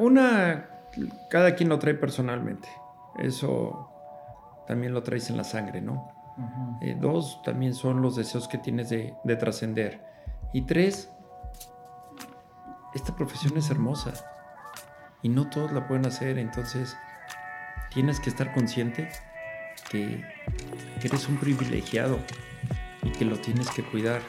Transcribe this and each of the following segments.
Una, cada quien lo trae personalmente. Eso también lo traes en la sangre, ¿no? Eh, dos, también son los deseos que tienes de, de trascender. Y tres, esta profesión es hermosa y no todos la pueden hacer, entonces tienes que estar consciente que eres un privilegiado y que lo tienes que cuidar.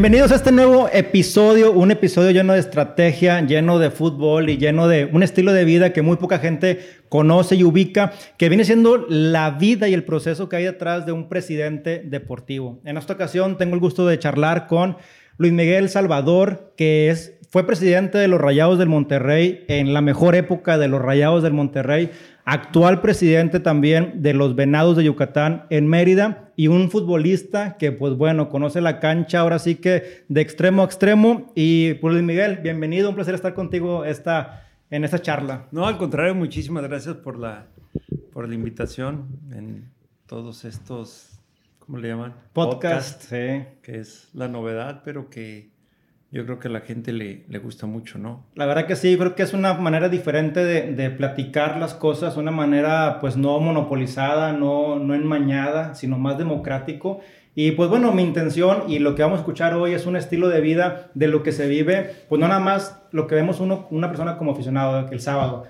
Bienvenidos a este nuevo episodio, un episodio lleno de estrategia, lleno de fútbol y lleno de un estilo de vida que muy poca gente conoce y ubica, que viene siendo la vida y el proceso que hay detrás de un presidente deportivo. En esta ocasión tengo el gusto de charlar con Luis Miguel Salvador, que es, fue presidente de los Rayados del Monterrey en la mejor época de los Rayados del Monterrey actual presidente también de los Venados de Yucatán en Mérida y un futbolista que pues bueno, conoce la cancha ahora sí que de extremo a extremo. Y pues Luis Miguel, bienvenido, un placer estar contigo esta, en esta charla. No, al contrario, muchísimas gracias por la, por la invitación en todos estos, ¿cómo le llaman? Podcast, sí. Que es la novedad, pero que yo creo que a la gente le, le, gusta mucho, ¿no? La verdad que sí, creo que es una manera diferente de, de, platicar las cosas, una manera pues no monopolizada, no, no enmañada, sino más democrático. Y pues bueno, mi intención y lo que vamos a escuchar hoy es un estilo de vida de lo que se vive, pues no nada más lo que vemos uno, una persona como aficionado el sábado.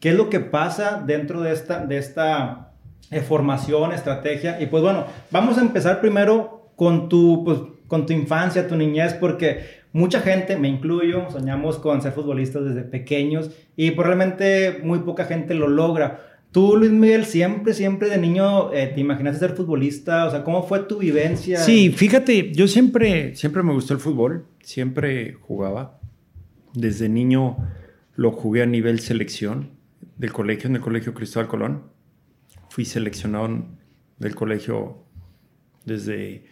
¿Qué es lo que pasa dentro de esta, de esta eh, formación, estrategia? Y pues bueno, vamos a empezar primero con tu, pues, con tu infancia, tu niñez, porque Mucha gente, me incluyo, soñamos con ser futbolistas desde pequeños y probablemente muy poca gente lo logra. Tú, Luis Miguel, siempre, siempre de niño eh, te imaginaste ser futbolista, o sea, ¿cómo fue tu vivencia? Sí, fíjate, yo siempre, siempre me gustó el fútbol, siempre jugaba. Desde niño lo jugué a nivel selección del colegio, en el colegio Cristóbal Colón. Fui seleccionado del colegio desde,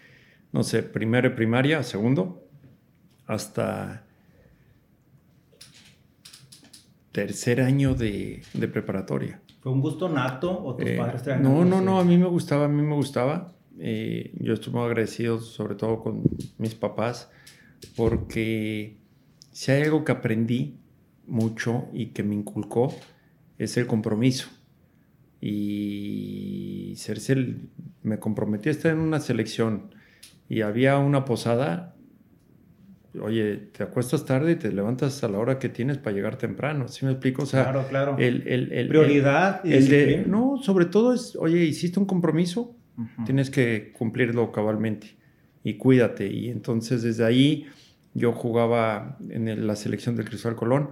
no sé, primero primaria, segundo, hasta tercer año de, preparatoria. ¿Fue un gusto nato o tus eh, padres te No, no, no, a mí me gustaba, a mí me gustaba. Eh, yo estoy muy agradecido sobre todo con mis papás porque si hay algo que aprendí mucho y que me inculcó es el compromiso. Y me comprometí a estar en una selección y había una posada oye, te acuestas tarde y te levantas a la hora que tienes para llegar temprano, ¿sí me explico? O sea, claro, claro. El, el, Prioridad. El, de, no, sobre todo es, oye, hiciste un compromiso, tienes que cumplirlo cabalmente y cuídate. Y entonces desde ahí yo jugaba en la selección del Cristóbal Colón,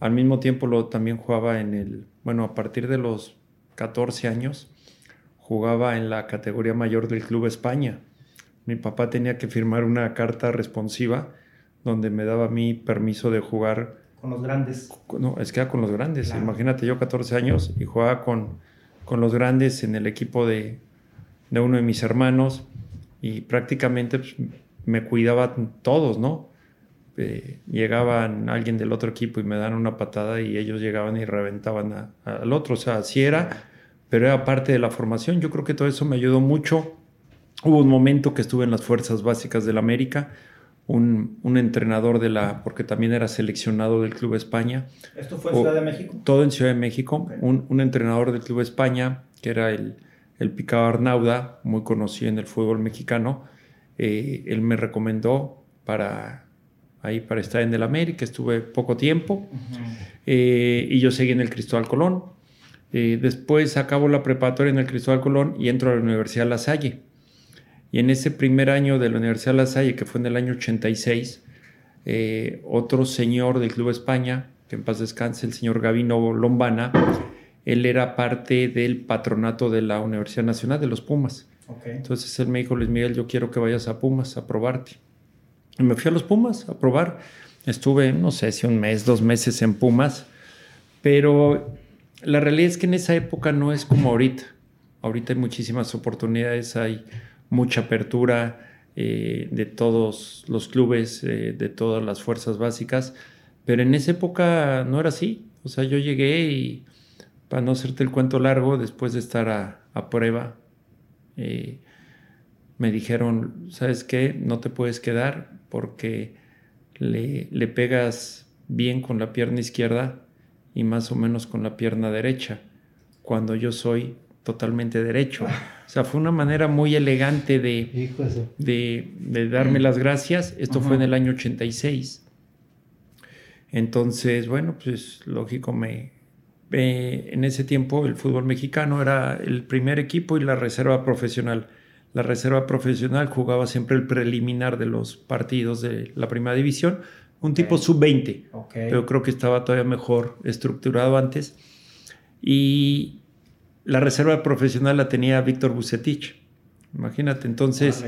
al mismo tiempo lo, también jugaba en el, bueno, a partir de los 14 años, jugaba en la categoría mayor del Club España. Mi papá tenía que firmar una carta responsiva donde me daba mi permiso de jugar. Con los grandes. No, es que era con los grandes. Imagínate, yo 14 años y jugaba con, con los grandes en el equipo de, de uno de mis hermanos y prácticamente pues, me cuidaban todos, ¿no? Eh, llegaban alguien del otro equipo y me dan una patada y ellos llegaban y reventaban al otro. O sea, así era, pero era parte de la formación. Yo creo que todo eso me ayudó mucho. Hubo un momento que estuve en las fuerzas básicas del América un, entrenador de la, porque también era seleccionado del Club España. ¿Esto fue en Ciudad de México? Todo en Ciudad de México. Un, entrenador del Club España, que era el, el Picado Arnauda, muy conocido en el fútbol mexicano. Eh, él me recomendó para, ahí, para estar en el América. Estuve poco tiempo eh, y yo seguí en el Cristóbal Colón. Eh, después acabo la preparatoria en el Cristóbal Colón y entro a la Universidad La Salle. Y en ese primer año de la Universidad de La Salle, que fue en el año 86, eh, otro señor del Club España, que en paz descanse, el señor Gavino Lombana, él era parte del patronato de la Universidad Nacional de los Pumas. Entonces él me dijo, Luis Miguel, yo quiero que vayas a Pumas a probarte. Y me fui a los Pumas a probar. Estuve, no sé si un mes, dos meses en Pumas, pero la realidad es que en esa época no es como ahorita. Ahorita hay muchísimas oportunidades, hay mucha apertura eh, de todos los clubes, eh, de todas las fuerzas básicas, pero en esa época no era así. O sea, yo llegué y, para no hacerte el cuento largo, después de estar a, prueba, eh, me dijeron, ¿sabes qué? No te puedes quedar porque le, le pegas bien con la pierna izquierda y más o menos con la pierna derecha, cuando yo soy totalmente derecho. O sea, fue una manera muy elegante de, de, darme las gracias. Esto fue en el año 86. Entonces, bueno, pues lógico, me, eh, en ese tiempo el fútbol mexicano era el primer equipo y la reserva profesional. La reserva profesional jugaba siempre el preliminar de los partidos de la primera división, un tipo sub-20, pero creo que estaba todavía mejor estructurado antes. Y, la reserva profesional la tenía Víctor Bucetich. Imagínate, entonces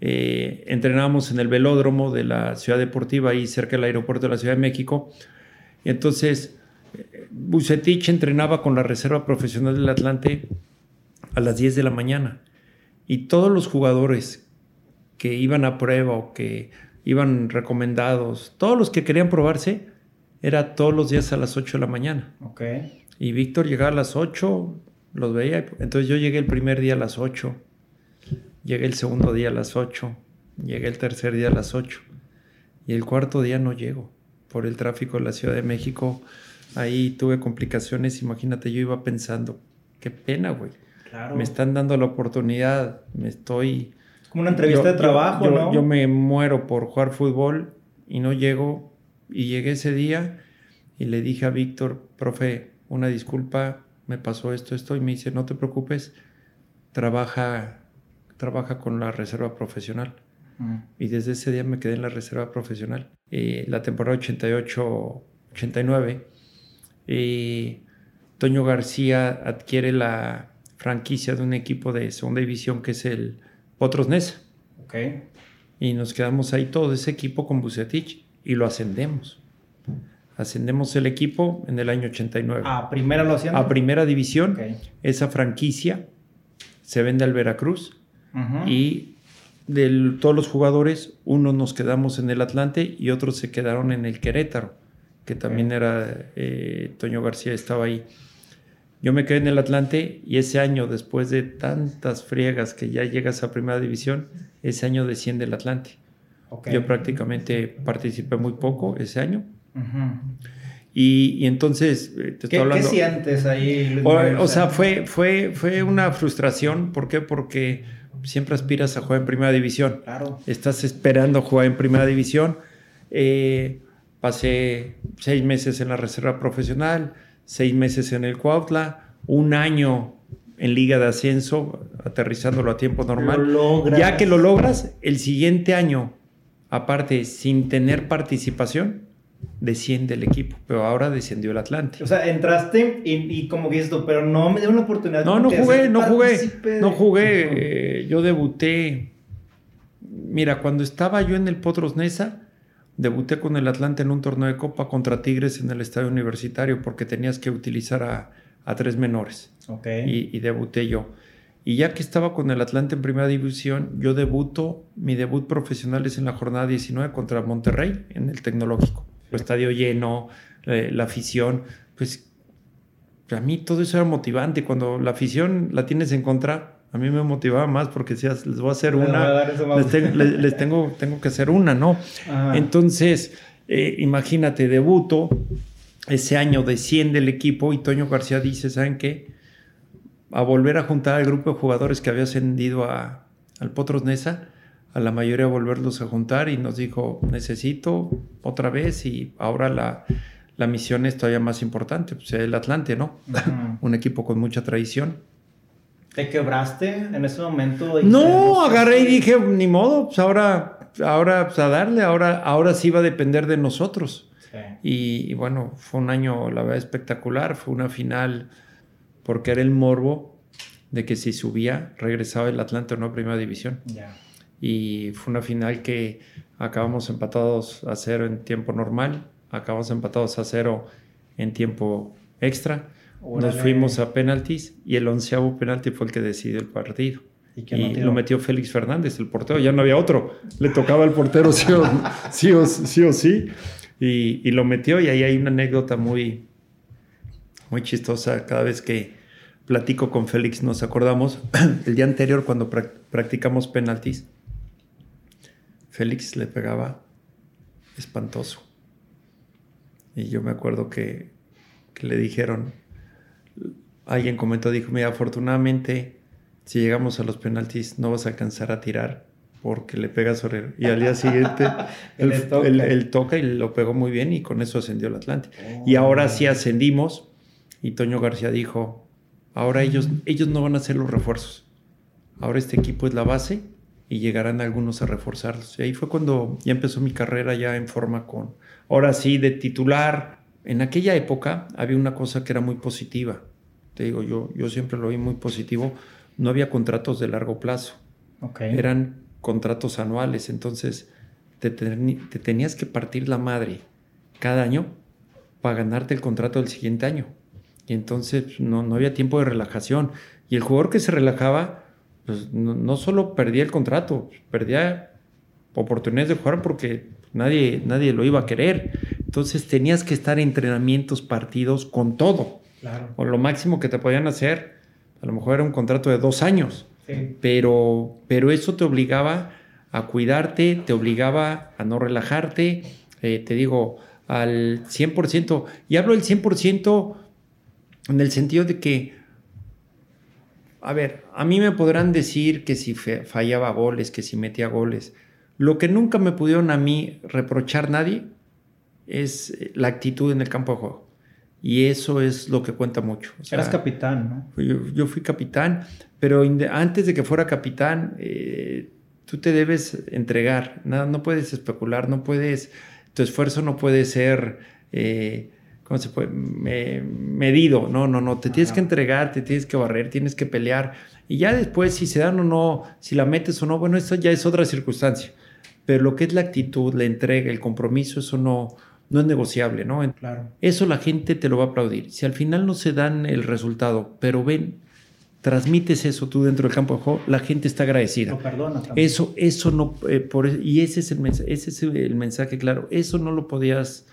eh, entrenábamos en el velódromo de la Ciudad Deportiva, ahí cerca del aeropuerto de la Ciudad de México. Y entonces eh, Bucetich entrenaba con la reserva profesional del Atlante a las 10 de la mañana. Y todos los jugadores que iban a prueba o que iban recomendados, todos los que querían probarse, era todos los días a las 8 de la mañana. Okay. Y Víctor llegaba a las 8, los veía. Entonces yo llegué el primer día a las 8, llegué el segundo día a las 8, llegué el tercer día a las 8 y el cuarto día no llego por el tráfico de la Ciudad de México. Ahí tuve complicaciones, imagínate, yo iba pensando, qué pena, güey. Me están dando la oportunidad, me estoy... Como una entrevista de trabajo, yo, ¿no? Yo me muero por jugar fútbol y no llego. Y llegué ese día y le dije a Víctor, profe, una disculpa, me pasó esto, esto, y me dice, no te preocupes, trabaja, trabaja con la reserva profesional. Mm. Y desde ese día me quedé en la reserva profesional. Eh, la temporada 88-89, eh, Toño García adquiere la franquicia de un equipo de segunda división que es el Potros Nesa. Okay. Y nos quedamos ahí todo ese equipo con Bucetich y lo ascendemos. Ascendemos el equipo en el año 89. ¿A primera lo hacían? A primera división. Esa franquicia se vende al Veracruz y de todos los jugadores, unos nos quedamos en el Atlante y otros se quedaron en el Querétaro, que también era, eh, Toño García estaba ahí. Yo me quedé en el Atlante y ese año, después de tantas friegas que ya llegas a primera división, ese año desciende el Atlante. Yo prácticamente participé muy poco ese año y, entonces, eh, te estoy hablando, ¿Qué sientes ahí? O, sea, fue, fue, fue una frustración. ¿Por qué? Porque siempre aspiras a jugar en primera división. Claro. Estás esperando jugar en primera división. Eh, pasé seis meses en la reserva profesional, seis meses en el Cuautla, un año en liga de ascenso, aterrizándolo a tiempo normal. Ya que lo logras, el siguiente año, aparte, sin tener participación, desciende el equipo, pero ahora descendió el Atlante. O sea, entraste y, como que esto, pero no me dio una oportunidad. No, no jugué, no jugué, no jugué, yo debuté, mira, cuando estaba yo en el Potros Nesa, debuté con el Atlante en un torneo de Copa contra Tigres en el Estadio Universitario porque tenías que utilizar a, tres menores. Ok. Y, y debuté yo. Y ya que estaba con el Atlante en primera división, yo debuto, mi debut profesional es en la jornada 19 contra Monterrey en el Tecnológico el estadio lleno, eh, la afición, pues a mí todo eso era motivante. Cuando la afición la tienes en contra, a mí me motivaba más porque decías, les voy a hacer una, les, tengo, tengo, que hacer una, ¿no? Entonces, eh, imagínate, debuto, ese año desciende el equipo y Toño García dice, ¿saben qué? A volver a juntar al grupo de jugadores que había ascendido a, al Potros Nesa, a la mayoría volverlos a juntar y nos dijo, necesito otra vez y ahora la, la misión es todavía más importante, pues el Atlante, ¿no? Un equipo con mucha tradición. ¿Te quebraste en ese momento? No, agarré y dije, ni modo, pues ahora, ahora pues a darle, ahora, ahora sí va a depender de nosotros. Y, bueno, fue un año, la verdad, espectacular, fue una final porque era el morbo de que si subía, regresaba el Atlante o no a Primera División. Ya y fue una final que acabamos empatados a cero en tiempo normal, acabamos empatados a cero en tiempo extra. Nos fuimos a penaltis y el onceavo penalti fue el que decidió el partido. Y, lo metió Félix Fernández, el portero, ya no había otro. Le tocaba al portero sí o sí. O, sí, Y, lo metió y ahí hay una anécdota muy, muy chistosa. Cada vez que platico con Félix nos acordamos, el día anterior cuando practicamos penaltis, Félix le pegaba espantoso. Y yo me acuerdo que, que le dijeron, alguien comentó, dijo, mira, afortunadamente si llegamos a los penaltis no vas a alcanzar a tirar porque le pega sobre... Y al día siguiente él, toca. y lo pegó muy bien y con eso ascendió el Atlante. y ahora sí ascendimos y Toño García dijo, ahora ellos, ellos no van a hacer los refuerzos. Ahora este equipo es la base y llegarán algunos a reforzarlos. Y ahí fue cuando ya empezó mi carrera ya en forma con... Ahora sí, de titular. En aquella época había una cosa que era muy positiva. Te digo, yo, yo siempre lo vi muy positivo no había contratos de largo plazo. Eran contratos anuales, entonces te, tenías que partir la madre cada año para ganarte el contrato del siguiente año. Y entonces no, no había tiempo de relajación. Y el jugador que se relajaba, pues no, solo perdía el contrato, perdía oportunidades de jugar porque nadie, nadie lo iba a querer. Entonces tenías que estar en entrenamientos, partidos, con todo. O lo máximo que te podían hacer a lo mejor era un contrato de dos años, pero, pero eso te obligaba a cuidarte, te obligaba a no relajarte, eh, te digo, al 100%. Y hablo del 100% en el sentido de que, a ver, a mí me podrán decir que si fallaba goles, que si metía goles. Lo que nunca me pudieron a mí reprochar nadie es la actitud en el campo de juego. Y eso es lo que cuenta mucho. Eras capitán, ¿no? Yo, fui capitán, pero antes de que fuera capitán, eh, tú te debes entregar. Nada, no puedes especular, no puedes. Tu esfuerzo no puede ser. Eh, ¿Cómo se puede? medido. No, no, no. Te tienes que entregar, te tienes que barrer, tienes que pelear. Y ya después, si se dan o no, si la metes o no, bueno, eso ya es otra circunstancia. Pero lo que es la actitud, la entrega, el compromiso, eso no no es negociable, ¿no? Claro. Eso la gente te lo va a aplaudir. Si al final no se dan el resultado, pero ven, transmites eso tú dentro del campo de juego, la gente está agradecida. Lo perdona Eso, eso no, eh, por, y ese es el mensaje, ese es el mensaje claro. Eso no lo podías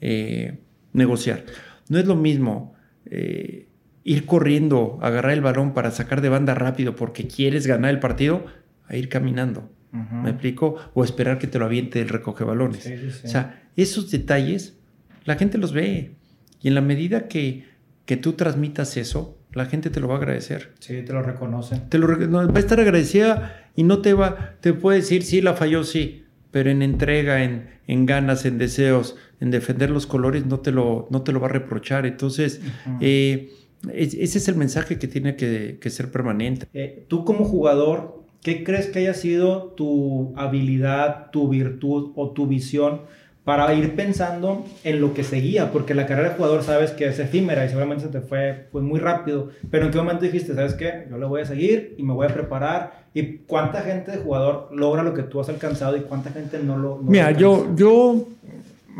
eh, negociar. No es lo mismo eh, ir corriendo, agarrar el balón para sacar de banda rápido porque quieres ganar el partido, a ir caminando. ¿Me explico? O esperar que te lo aviente el recoge balones. O sea, esos detalles, la gente los ve. Y en la medida que, que tú transmitas eso, la gente te lo va a agradecer. Sí, te lo reconoce. Te lo va a estar agradecida y no te va, te puede decir, sí, la falló, sí, pero en entrega, en, en ganas, en deseos, en defender los colores, no te lo, no te lo va a reprochar. Entonces, eh, ese es el mensaje que tiene que, que ser permanente. Eh, tú como jugador, ¿Qué crees que haya sido tu habilidad, tu virtud o tu visión para ir pensando en lo que seguía? Porque la carrera de jugador sabes que es efímera y seguramente se te fue pues, muy rápido. Pero ¿en qué momento dijiste, sabes qué? Yo le voy a seguir y me voy a preparar. ¿Y cuánta gente de jugador logra lo que tú has alcanzado y cuánta gente no lo... Mira, yo, yo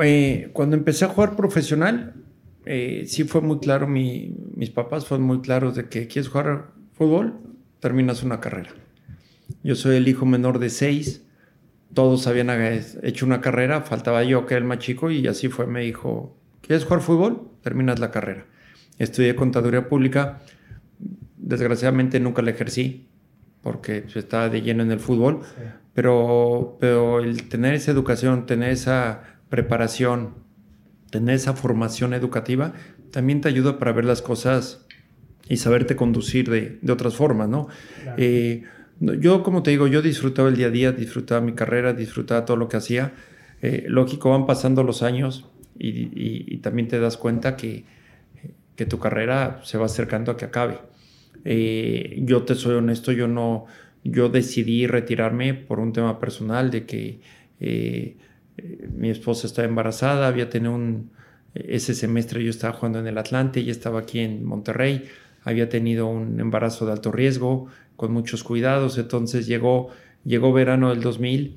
eh, cuando empecé a jugar profesional, eh, sí fue muy claro, mis papás fueron muy claros de que quieres jugar fútbol, terminas una carrera. Yo soy el hijo menor de seis. Todos habían hecho una carrera, faltaba yo, que era el más chico, y así fue. Me dijo, ¿quieres jugar fútbol? Terminas la carrera. Estudié contaduría pública. Desgraciadamente nunca la ejercí porque pues, estaba de lleno en el fútbol. Pero, pero el tener esa educación, tener esa preparación, tener esa formación educativa, también te ayuda para ver las cosas y saberte conducir de, de otras formas, ¿no? Eh, yo, como te digo, yo disfrutaba el día a día, disfrutaba mi carrera, disfrutaba todo lo que hacía. Eh, lógico, van pasando los años y, también te das cuenta que, que, tu carrera se va acercando a que acabe. Eh, yo te soy honesto, yo no, yo decidí retirarme por un tema personal de que eh, mi esposa estaba embarazada, había tenido un, ese semestre yo estaba jugando en el Atlante, ella estaba aquí en Monterrey, había tenido un embarazo de alto riesgo, con muchos cuidados. Entonces llegó, llegó verano del 2000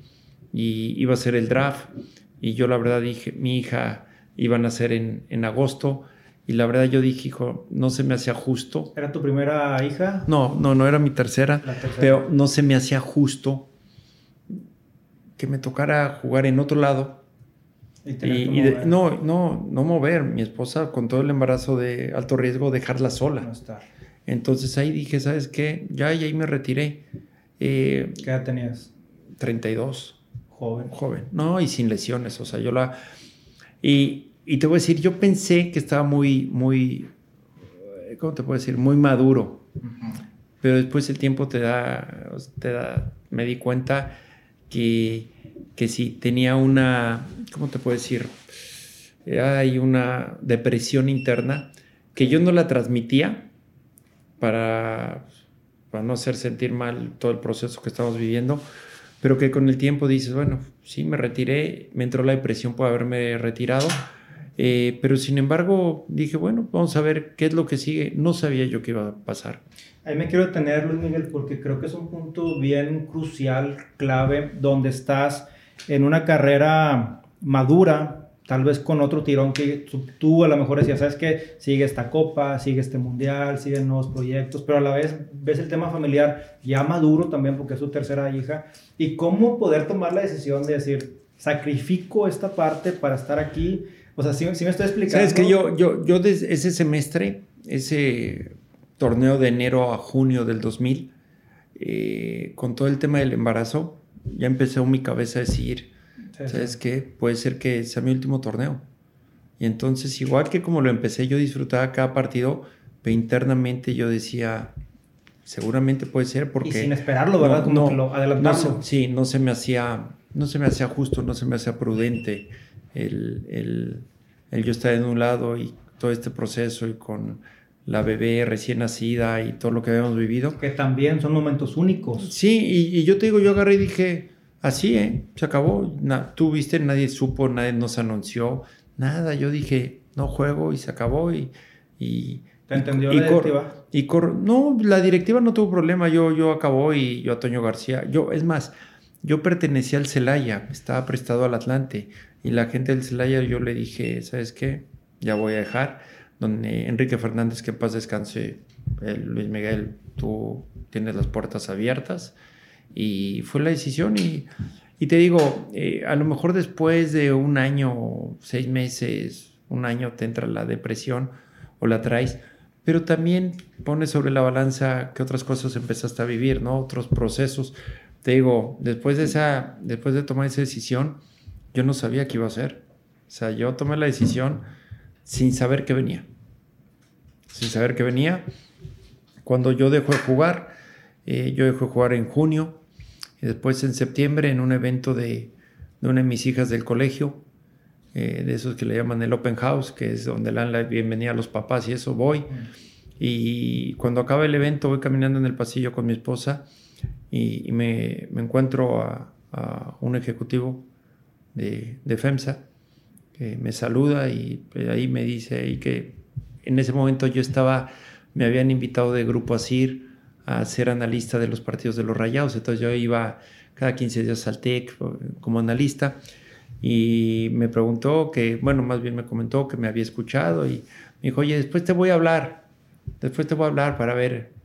y iba a ser el draft. Y yo la verdad dije, mi hija iba a nacer en, en agosto. Y la verdad yo dije, hijo, no se me hacía justo. ¿Era tu primera hija? No, no, no era mi tercera. Pero no se me hacía justo que me tocara jugar en otro lado. Y, no, no, no mover. Mi esposa con todo el embarazo de alto riesgo, dejarla sola. No estar. Entonces ahí dije, ¿sabes qué? Ya, y ahí me retiré. Eh, ¿Qué edad tenías? 32. Joven. Joven. No, y sin lesiones. O sea, yo la... Y, y te voy a decir, yo pensé que estaba muy, muy, ¿cómo te puedo decir? Muy maduro. Pero después el tiempo te da, te da, me di cuenta que, que sí, tenía una, ¿cómo te puedo decir? Hay una depresión interna que yo no la transmitía para, para no hacer sentir mal todo el proceso que estamos viviendo, pero que con el tiempo dices, bueno, sí, me retiré, me entró la depresión por haberme retirado, eh, pero sin embargo dije, bueno, vamos a ver qué es lo que sigue. No sabía yo qué iba a pasar. Ahí me quiero detener, Luis Miguel, porque creo que es un punto bien crucial, clave, donde estás en una carrera madura, tal vez con otro tirón que tú a lo mejor decías, sabes que sigue esta copa, sigue este mundial, siguen nuevos proyectos, pero a la vez ves el tema familiar ya maduro también porque es su tercera hija, y cómo poder tomar la decisión de decir, sacrifico esta parte para estar aquí. O sea, si, me estoy explicando. Sabes que yo, yo, yo desde ese semestre, ese torneo de enero a junio del 2000, eh, con todo el tema del embarazo, ya empecé en mi cabeza a decir, ¿sabes qué? Puede ser que sea mi último torneo. Y entonces, igual que como lo empecé, yo disfrutaba cada partido, pero internamente yo decía, seguramente puede ser porque... Y sin esperarlo, ¿verdad? como que lo adelantarlo. sí, no se me hacía, no se me hacía justo, no se me hacía prudente el, el, el yo estar en un lado y todo este proceso y con la bebé recién nacida y todo lo que habíamos vivido. Que también son momentos únicos. Sí, y, yo te digo, yo agarré y dije, así, ¿eh? Se acabó. tú viste, nadie supo, nadie nos anunció, nada. Yo dije, no juego y se acabó y... y ¿Te entendió la directiva? Y no, la directiva no tuvo problema, yo, yo acabó y yo a Toño García, yo, es más, yo pertenecía al Celaya, estaba prestado al Atlante y la gente del Celaya yo le dije, ¿sabes qué? Ya voy a dejar donde Enrique Fernández, que en paz descanse, Luis Miguel, tú tienes las puertas abiertas. Y fue la decisión y, te digo, eh, a lo mejor después de un año, seis meses, un año te entra la depresión o la traes, pero también pones sobre la balanza qué otras cosas empezaste a vivir, ¿no? Otros procesos. Te digo, después de, esa, después de tomar esa decisión, yo no sabía qué iba a hacer. O sea, yo tomé la decisión sin saber qué venía. Sin saber qué venía. Cuando yo dejo de jugar, eh, yo dejo de jugar en junio, y después en septiembre en un evento de, una de mis hijas del colegio, eh, de esos que le llaman el Open House, que es donde le dan la bienvenida a los papás y eso voy. Y cuando acaba el evento voy caminando en el pasillo con mi esposa y, me, encuentro a, un ejecutivo de, de FEMSA que me saluda y pues, ahí me dice ahí que en ese momento yo estaba, me habían invitado de Grupo Asir a ser analista de los partidos de los Rayados, entonces yo iba cada 15 días al TEC como analista y me preguntó que, bueno, más bien me comentó que me había escuchado y me dijo, oye, después te voy a hablar, después te voy a hablar para ver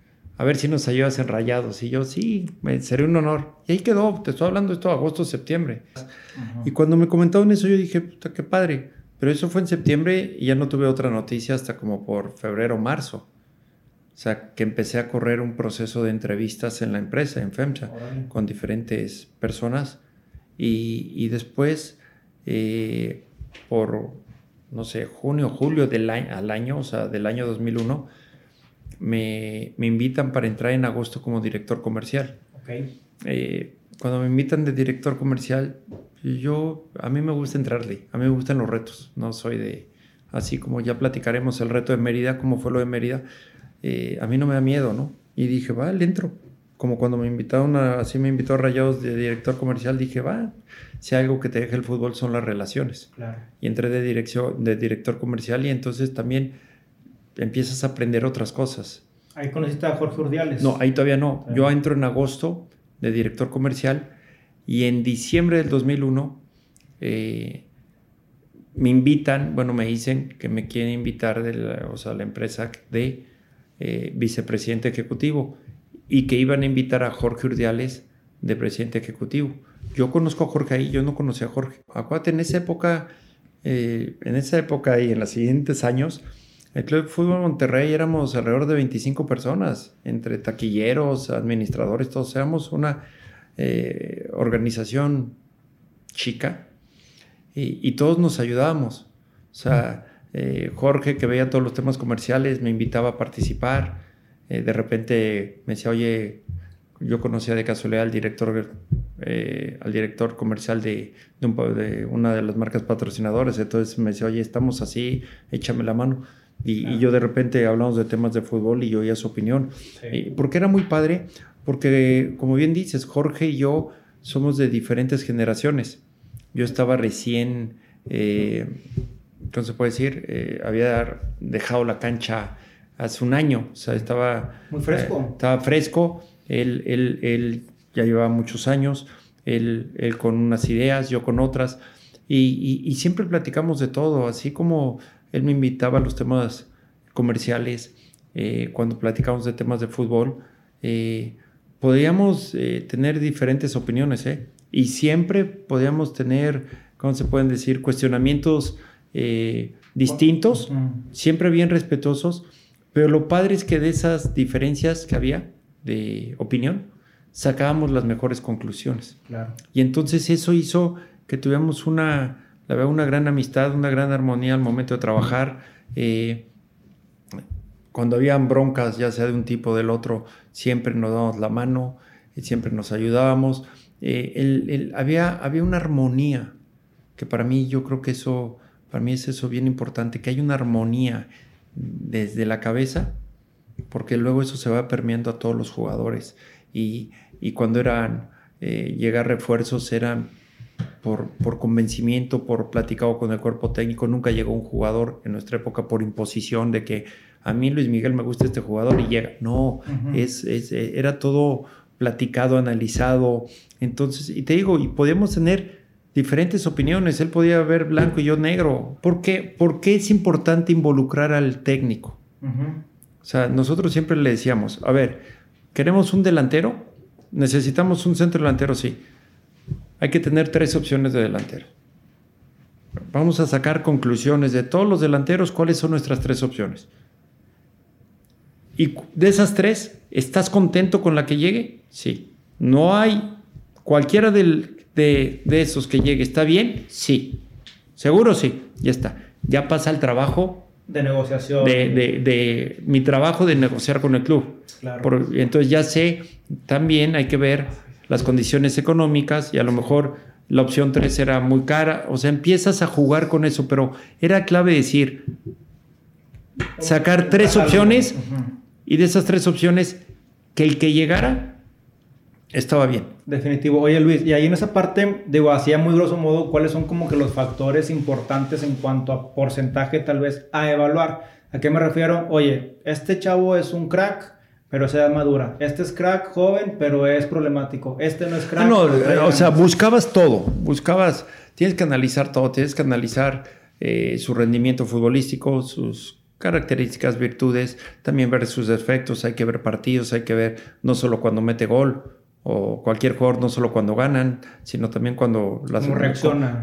a ver si nos ayudas en rayados. Y yo, sí, me, sería un honor. Y ahí quedó, te estoy hablando esto agosto, septiembre. Y cuando me comentaron eso, yo dije, puta, qué padre. Pero eso fue en septiembre y ya no tuve otra noticia hasta como por febrero, marzo. O sea, que empecé a correr un proceso de entrevistas en la empresa, en FEMSA, con diferentes personas. Y, y después, eh, por, no sé, junio, julio del año, al año, o sea, del año 2001, me, me, invitan para entrar en agosto como director comercial. Okay. Eh, cuando me invitan de director comercial, yo, a mí me gusta entrarle, a mí me gustan los retos, no soy de, así como ya platicaremos el reto de Mérida, cómo fue lo de Mérida, eh, a mí no me da miedo, ¿no? Y dije, va, le entro. Como cuando me invitaron, a, así me invitó a Rayados de director comercial, dije, va, si algo que te deja el fútbol son las relaciones. Claro. Y entré de, dirección, de director comercial y entonces también empiezas a aprender otras cosas. Ahí conociste a Jorge Urdiales. No, ahí todavía no. Yo entro en agosto de director comercial Y en diciembre del 2001 me invitan, bueno, me dicen que me quieren invitar de la, o sea, la empresa de vicepresidente ejecutivo y que iban a invitar a Jorge Urdiales de presidente ejecutivo. Yo conozco a Jorge ahí, yo no conocía a Jorge. Acuérdate, en esa época, eh, en esa época y en los siguientes años, el Club de Fútbol Monterrey éramos alrededor de 25 personas, entre taquilleros, administradores, todos. Éramos una eh, organización chica y, todos nos ayudábamos. O sea, eh, Jorge, que veía todos los temas comerciales, me invitaba a participar. de repente me decía, oye, yo conocía de casualidad al director, eh, al director comercial de, de, una de las marcas patrocinadoras. Entonces me decía, oye, estamos así, échame la mano. Y, yo de repente hablamos de temas de fútbol y yo oía su opinión. porque era muy padre, porque como bien dices, Jorge y yo somos de diferentes generaciones. Yo estaba recién, eh, ¿cómo se puede decir? Eh, había dejado la cancha hace un año, o sea, estaba... Muy fresco. estaba fresco él, él, él ya llevaba muchos años, él, él, con unas ideas, yo con otras, y, y, siempre platicamos de todo, así como él me invitaba a los temas comerciales, eh, cuando platicamos de temas de fútbol, eh, podíamos eh, tener diferentes opiniones, ¿eh? Y siempre podíamos tener, ¿cómo se pueden decir? Cuestionamientos distintos, siempre bien respetuosos, pero lo padre es que de esas diferencias que había, de opinión, sacábamos las mejores conclusiones. Y entonces eso hizo que tuviéramos una, la verdad, una gran amistad, una gran armonía al momento de trabajar. Eh, cuando habían broncas, ya sea de un tipo o del otro, siempre nos dábamos la mano, eh, siempre nos ayudábamos. Eh, había, había una armonía, que para mí yo creo que eso, para mí es eso bien importante, que hay una armonía desde la cabeza porque luego eso se va permeando a todos los jugadores. Y, cuando eran eh, llegar refuerzos eran por, por, convencimiento, por platicado con el cuerpo técnico. Nunca llegó un jugador en nuestra época por imposición de que a mí Luis Miguel me gusta este jugador y llega. No, es, eh, era todo platicado, analizado. Entonces, y te digo, y podíamos tener diferentes opiniones. Él podía ver blanco y yo negro. ¿Por qué, ¿Por qué es importante involucrar al técnico? O sea, nosotros siempre le decíamos, a ver, ¿queremos un delantero? ¿Necesitamos un centro delantero? Sí. Hay que tener tres opciones de delantero. Vamos a sacar conclusiones de todos los delanteros, cuáles son nuestras tres opciones. Y de esas tres, ¿estás contento con la que llegue? Sí. ¿No hay cualquiera de, de esos que llegue? ¿Está bien? Sí. ¿Seguro? Sí. Ya está. Ya pasa el trabajo de negociación. De, de, mi trabajo de negociar con el club. Claro. entonces ya sé, también hay que ver las condiciones económicas y a lo mejor la opción 3 era muy cara. O sea, empiezas a jugar con eso, pero era clave decir, sacar tres opciones y de esas tres opciones, que el que llegara estaba bien. Definitivo. Oye Luis, y ahí en esa parte, digo, hacía muy grosso modo, ¿cuáles son como que los factores importantes en cuanto a porcentaje tal vez a evaluar? ¿A qué me refiero? Oye, este chavo es un crack, pero se da madura. Este es crack joven, pero es problemático. Este no es crack. No, o sea, buscabas todo. Buscabas, tienes que analizar todo, tienes que analizar eh, su rendimiento futbolístico, sus características, virtudes, también ver sus defectos, hay que ver partidos, hay que ver no solo cuando mete gol, o cualquier jugador, no solo cuando ganan, sino también cuando las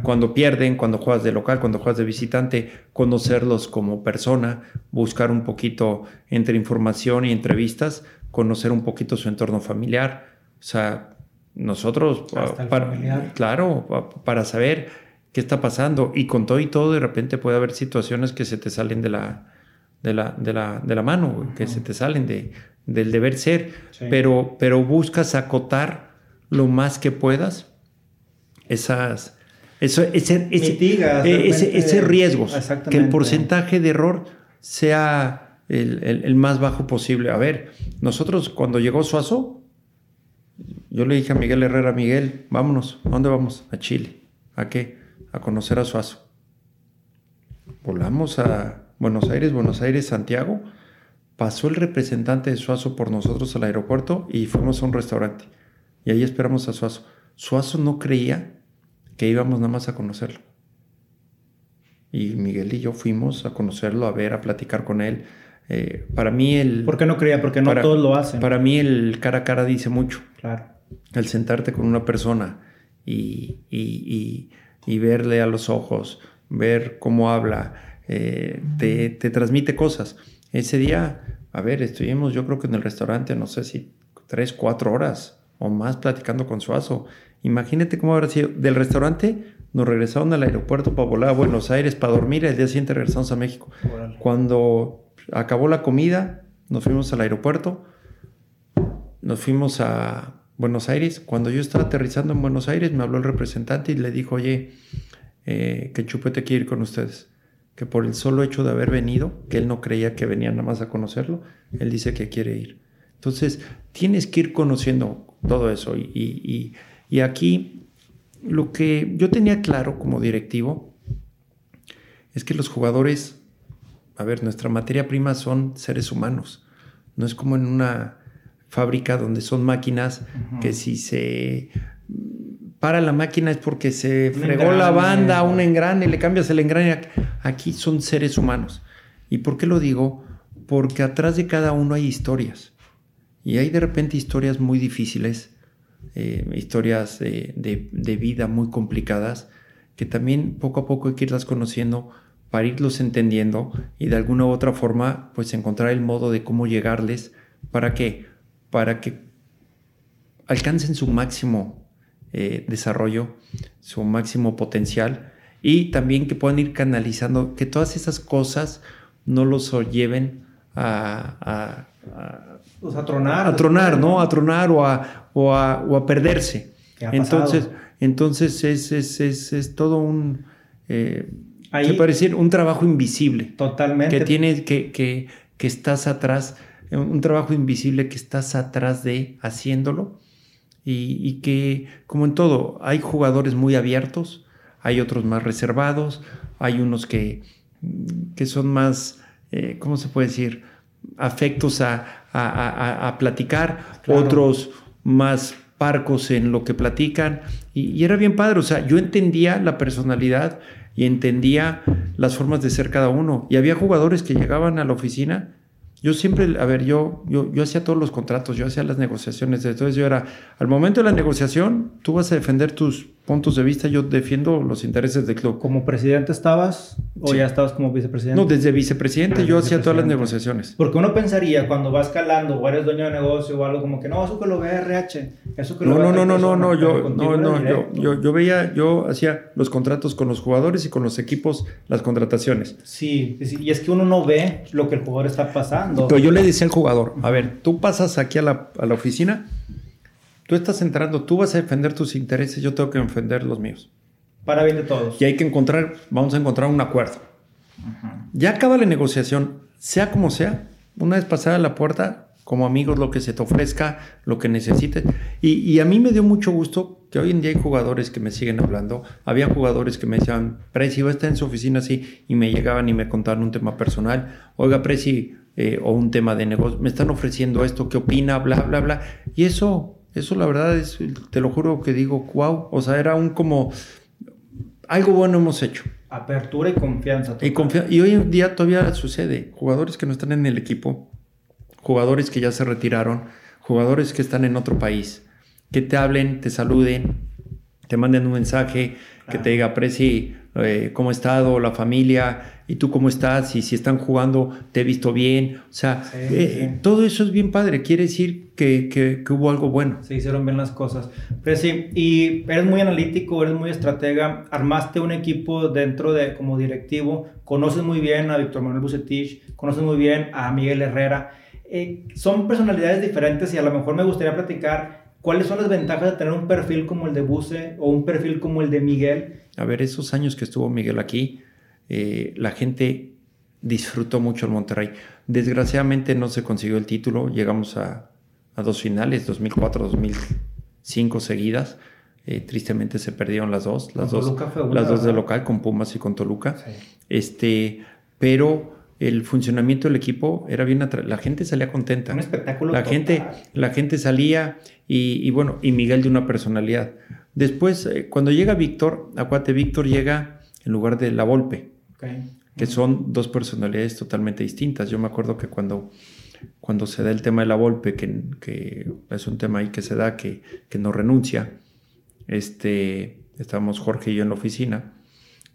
cuando pierden, cuando juegas de local, cuando juegas de visitante, conocerlos como persona, buscar un poquito entre información y entrevistas, conocer un poquito su entorno familiar, o sea, nosotros para, claro, para saber qué está pasando. Y con todo y todo de repente puede haber situaciones que se te salen de la de la, de la, de la mano, que se te salen de, del deber ser, pero, pero buscas acotar lo más que puedas esas, eso, ese, ese, ese, riesgos, que el porcentaje de error sea el, el, más bajo posible. A ver, nosotros cuando llegó Suazo, yo le dije a Miguel Herrera, Miguel, vámonos, ¿a dónde vamos? A Chile. ¿A qué? A conocer a Suazo. Volamos a Buenos Aires, Buenos Aires, Santiago pasó el representante de Suazo por nosotros al aeropuerto y fuimos a un restaurante. Y ahí esperamos a Suazo. Suazo no creía que íbamos nada más a conocerlo. Y Miguel y yo fuimos a conocerlo, a ver, a platicar con él. Eh, para mí el... ¿Por qué no creía? Porque no todos lo hacen. Para mí el cara a cara dice mucho. Claro. El sentarte con una persona y, y, y, verle a los ojos, ver cómo habla, eh, te, te, transmite cosas. Ese día, a ver, estuvimos yo creo que en el restaurante, no sé si tres, cuatro horas o más platicando con Suazo. Imagínate cómo habrá sido. Del restaurante nos regresaron al aeropuerto para volar a Buenos Aires para dormir. El día siguiente regresamos a México. Cuando acabó la comida, nos fuimos al aeropuerto, nos fuimos a Buenos Aires. Cuando yo estaba aterrizando en Buenos Aires, me habló el representante y le dijo, oye, eh, que Chupete quiere ir con ustedes. Que por el solo hecho de haber venido, que él no creía que venía nada más a conocerlo, él dice que quiere ir. Entonces, tienes que ir conociendo todo eso. Y, y aquí, lo que yo tenía claro como directivo es que los jugadores a ver, nuestra materia prima son seres humanos. No es como en una fábrica donde son máquinas que si se para la máquina es porque se fregó la banda, un engrane, le cambias el engrane. Aquí son seres humanos. ¿Y por qué lo digo? Porque atrás de cada uno hay historias. Y hay de repente historias muy difíciles, eh, historias de, de vida muy complicadas, que también poco a poco hay que irlas conociendo para irlos entendiendo y de alguna u otra forma pues encontrar el modo de cómo llegarles para que para que alcancen su máximo eh, desarrollo, su máximo potencial y también que puedan ir canalizando, que todas esas cosas no los lleven a, a, pues a tronar. A tronar, ¿no? A tronar o a, o a, o a perderse. Entonces, entonces es, es, es, es, todo un... Eh, Ahí, que un trabajo invisible. Totalmente. Que tienes, que, que, que estás atrás, un trabajo invisible que estás atrás de haciéndolo. Y, y, que, como en todo, hay jugadores muy abiertos, hay otros más reservados, hay unos que, que son más, eh, ¿cómo se puede decir? Afectos a, a, a, platicar, otros más parcos en lo que platican. Y, y, era bien padre, o sea, yo entendía la personalidad y entendía las formas de ser cada uno. Y había jugadores que llegaban a la oficina. Yo siempre, a ver, yo, yo, yo hacía todos los contratos, yo hacía las negociaciones. Entonces yo era, al momento de la negociación, tú vas a defender tus puntos de vista, yo defiendo los intereses del club. ¿Como presidente estabas o ya estabas como vicepresidente? No, desde vicepresidente yo hacía todas las negociaciones. Porque uno pensaría cuando vas calando o eres dueño de negocio o algo como que no, eso que lo ve RH, eso que no, lo no, no, no, no, no, yo, no, no, yo, yo, yo, veía, yo hacía los contratos con los jugadores y con los equipos, las contrataciones. Sí, y es que uno no ve lo que el jugador está pasando. Pero yo le decía al jugador, a ver, tú pasas aquí a la, a la oficina Tú estás entrando, tú vas a defender tus intereses, yo tengo que defender los míos. Para bien de todos. Y hay que encontrar, vamos a encontrar un acuerdo. Ya acaba la negociación, sea como sea, una vez pasada la puerta, como amigos, lo que se te ofrezca, lo que necesites. Y, a mí me dio mucho gusto que hoy en día hay jugadores que me siguen hablando. Había jugadores que me decían, Preci, va a estar en su oficina así, y me llegaban y me contaban un tema personal. Oiga, Preci, eh, o un tema de negocio, me están ofreciendo esto, ¿qué opina? Bla, bla, bla. Y eso eso la verdad es, te lo juro que digo, wow, o sea, era un como, algo bueno hemos hecho. Apertura y confianza. Y, y hoy en día todavía sucede, jugadores que no están en el equipo, jugadores que ya se retiraron, jugadores que están en otro país, que te hablen, te saluden, te manden un mensaje, que te diga, Preci, eh, cómo ha estado la familia, y tú cómo estás, y si están jugando, te he visto bien. O sea, eh, todo eso es bien padre. Quiere decir que, que, hubo algo bueno. Se hicieron bien las cosas. Pero sí, y eres muy analítico, eres muy estratega, armaste un equipo dentro de como directivo, conoces muy bien a Víctor Manuel Bucetich, conoces muy bien a Miguel Herrera. Eh, son personalidades diferentes y a lo mejor me gustaría platicar cuáles son las ventajas de tener un perfil como el de Buce o un perfil como el de Miguel. A ver, esos años que estuvo Miguel aquí, eh, la gente disfrutó mucho el Monterrey. Desgraciadamente no se consiguió el título, llegamos a, dos finales, 2004, 2005 seguidas. Eh, tristemente se perdieron las dos, las, dos, las dos de local con Pumas y con Toluca. Este, pero el funcionamiento del equipo era bien la gente salía contenta. Un espectáculo. La gente, la gente salía y, y, bueno, y Miguel de una personalidad Después, eh, cuando llega Víctor, acuérdate, Víctor llega en lugar de La Volpe, que son dos personalidades totalmente distintas. Yo me acuerdo que cuando, cuando se da el tema de La Volpe, que, que es un tema ahí que se da, que, que no renuncia, este, estábamos Jorge y yo en la oficina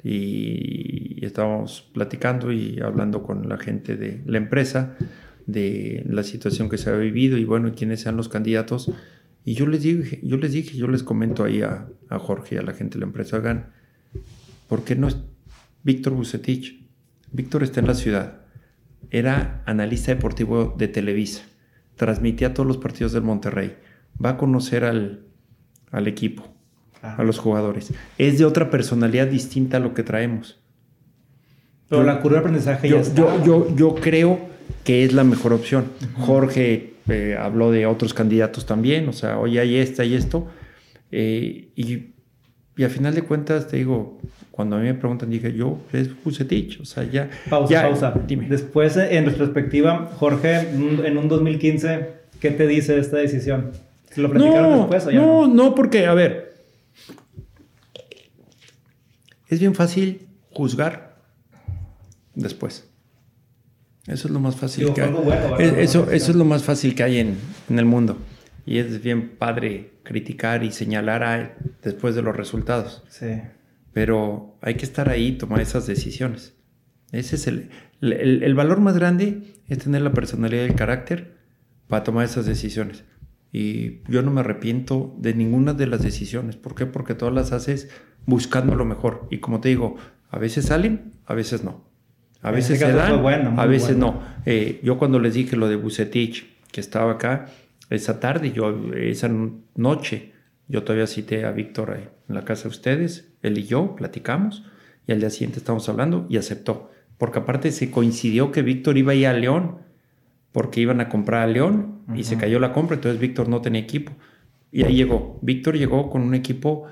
y estábamos platicando y hablando con la gente de la empresa de la situación que se ha vivido y bueno, quiénes sean los candidatos. Y yo les dije, yo les dije, yo les comento ahí a, Jorge y a la gente de la empresa, hagan, ¿por qué no es Víctor Bucetich? Víctor está en la ciudad, era analista deportivo de Televisa, transmitía todos los partidos del Monterrey, va a conocer al, al equipo, a los jugadores. Es de otra personalidad distinta a lo que traemos. Pero la curva de aprendizaje yo, Yo, yo, yo creo que es la mejor opción. Jorge eh, habló de otros candidatos también, o sea, hoy hay esta y esto. Eh, y, y a final de cuentas, te digo, cuando a mí me preguntan, dije, yo es Bucetich, o sea, ya. Pausa, pausa. Dime. Después, en retrospectiva, Jorge, en un 2015, ¿qué te dice esta decisión? ¿Se lo platicaron no, después o ya no? No, no, porque, a ver, es bien fácil juzgar después. Eso es lo más fácil que hay. eso, eso es lo más fácil que hay en, el mundo. Y es bien padre criticar y señalar a, después de los resultados. Sí. Pero hay que estar ahí y tomar esas decisiones. Ese es el, el, valor más grande, es tener la personalidad y el carácter para tomar esas decisiones. Y yo no me arrepiento de ninguna de las decisiones. ¿Por qué? Porque todas las haces buscando lo mejor. Y como te digo, a veces salen, a veces no. A veces se dan, a veces no. Eh, yo cuando les dije lo de Bucetich, que estaba acá, esa tarde, yo, esa noche, yo todavía cité a Víctor en la casa de ustedes, él y yo platicamos, y al día siguiente estamos hablando y aceptó. Porque aparte se coincidió que Víctor iba a ir a León, porque iban a comprar a León y se cayó la compra, entonces Víctor no tenía equipo. Y ahí llegó. Víctor llegó con un equipo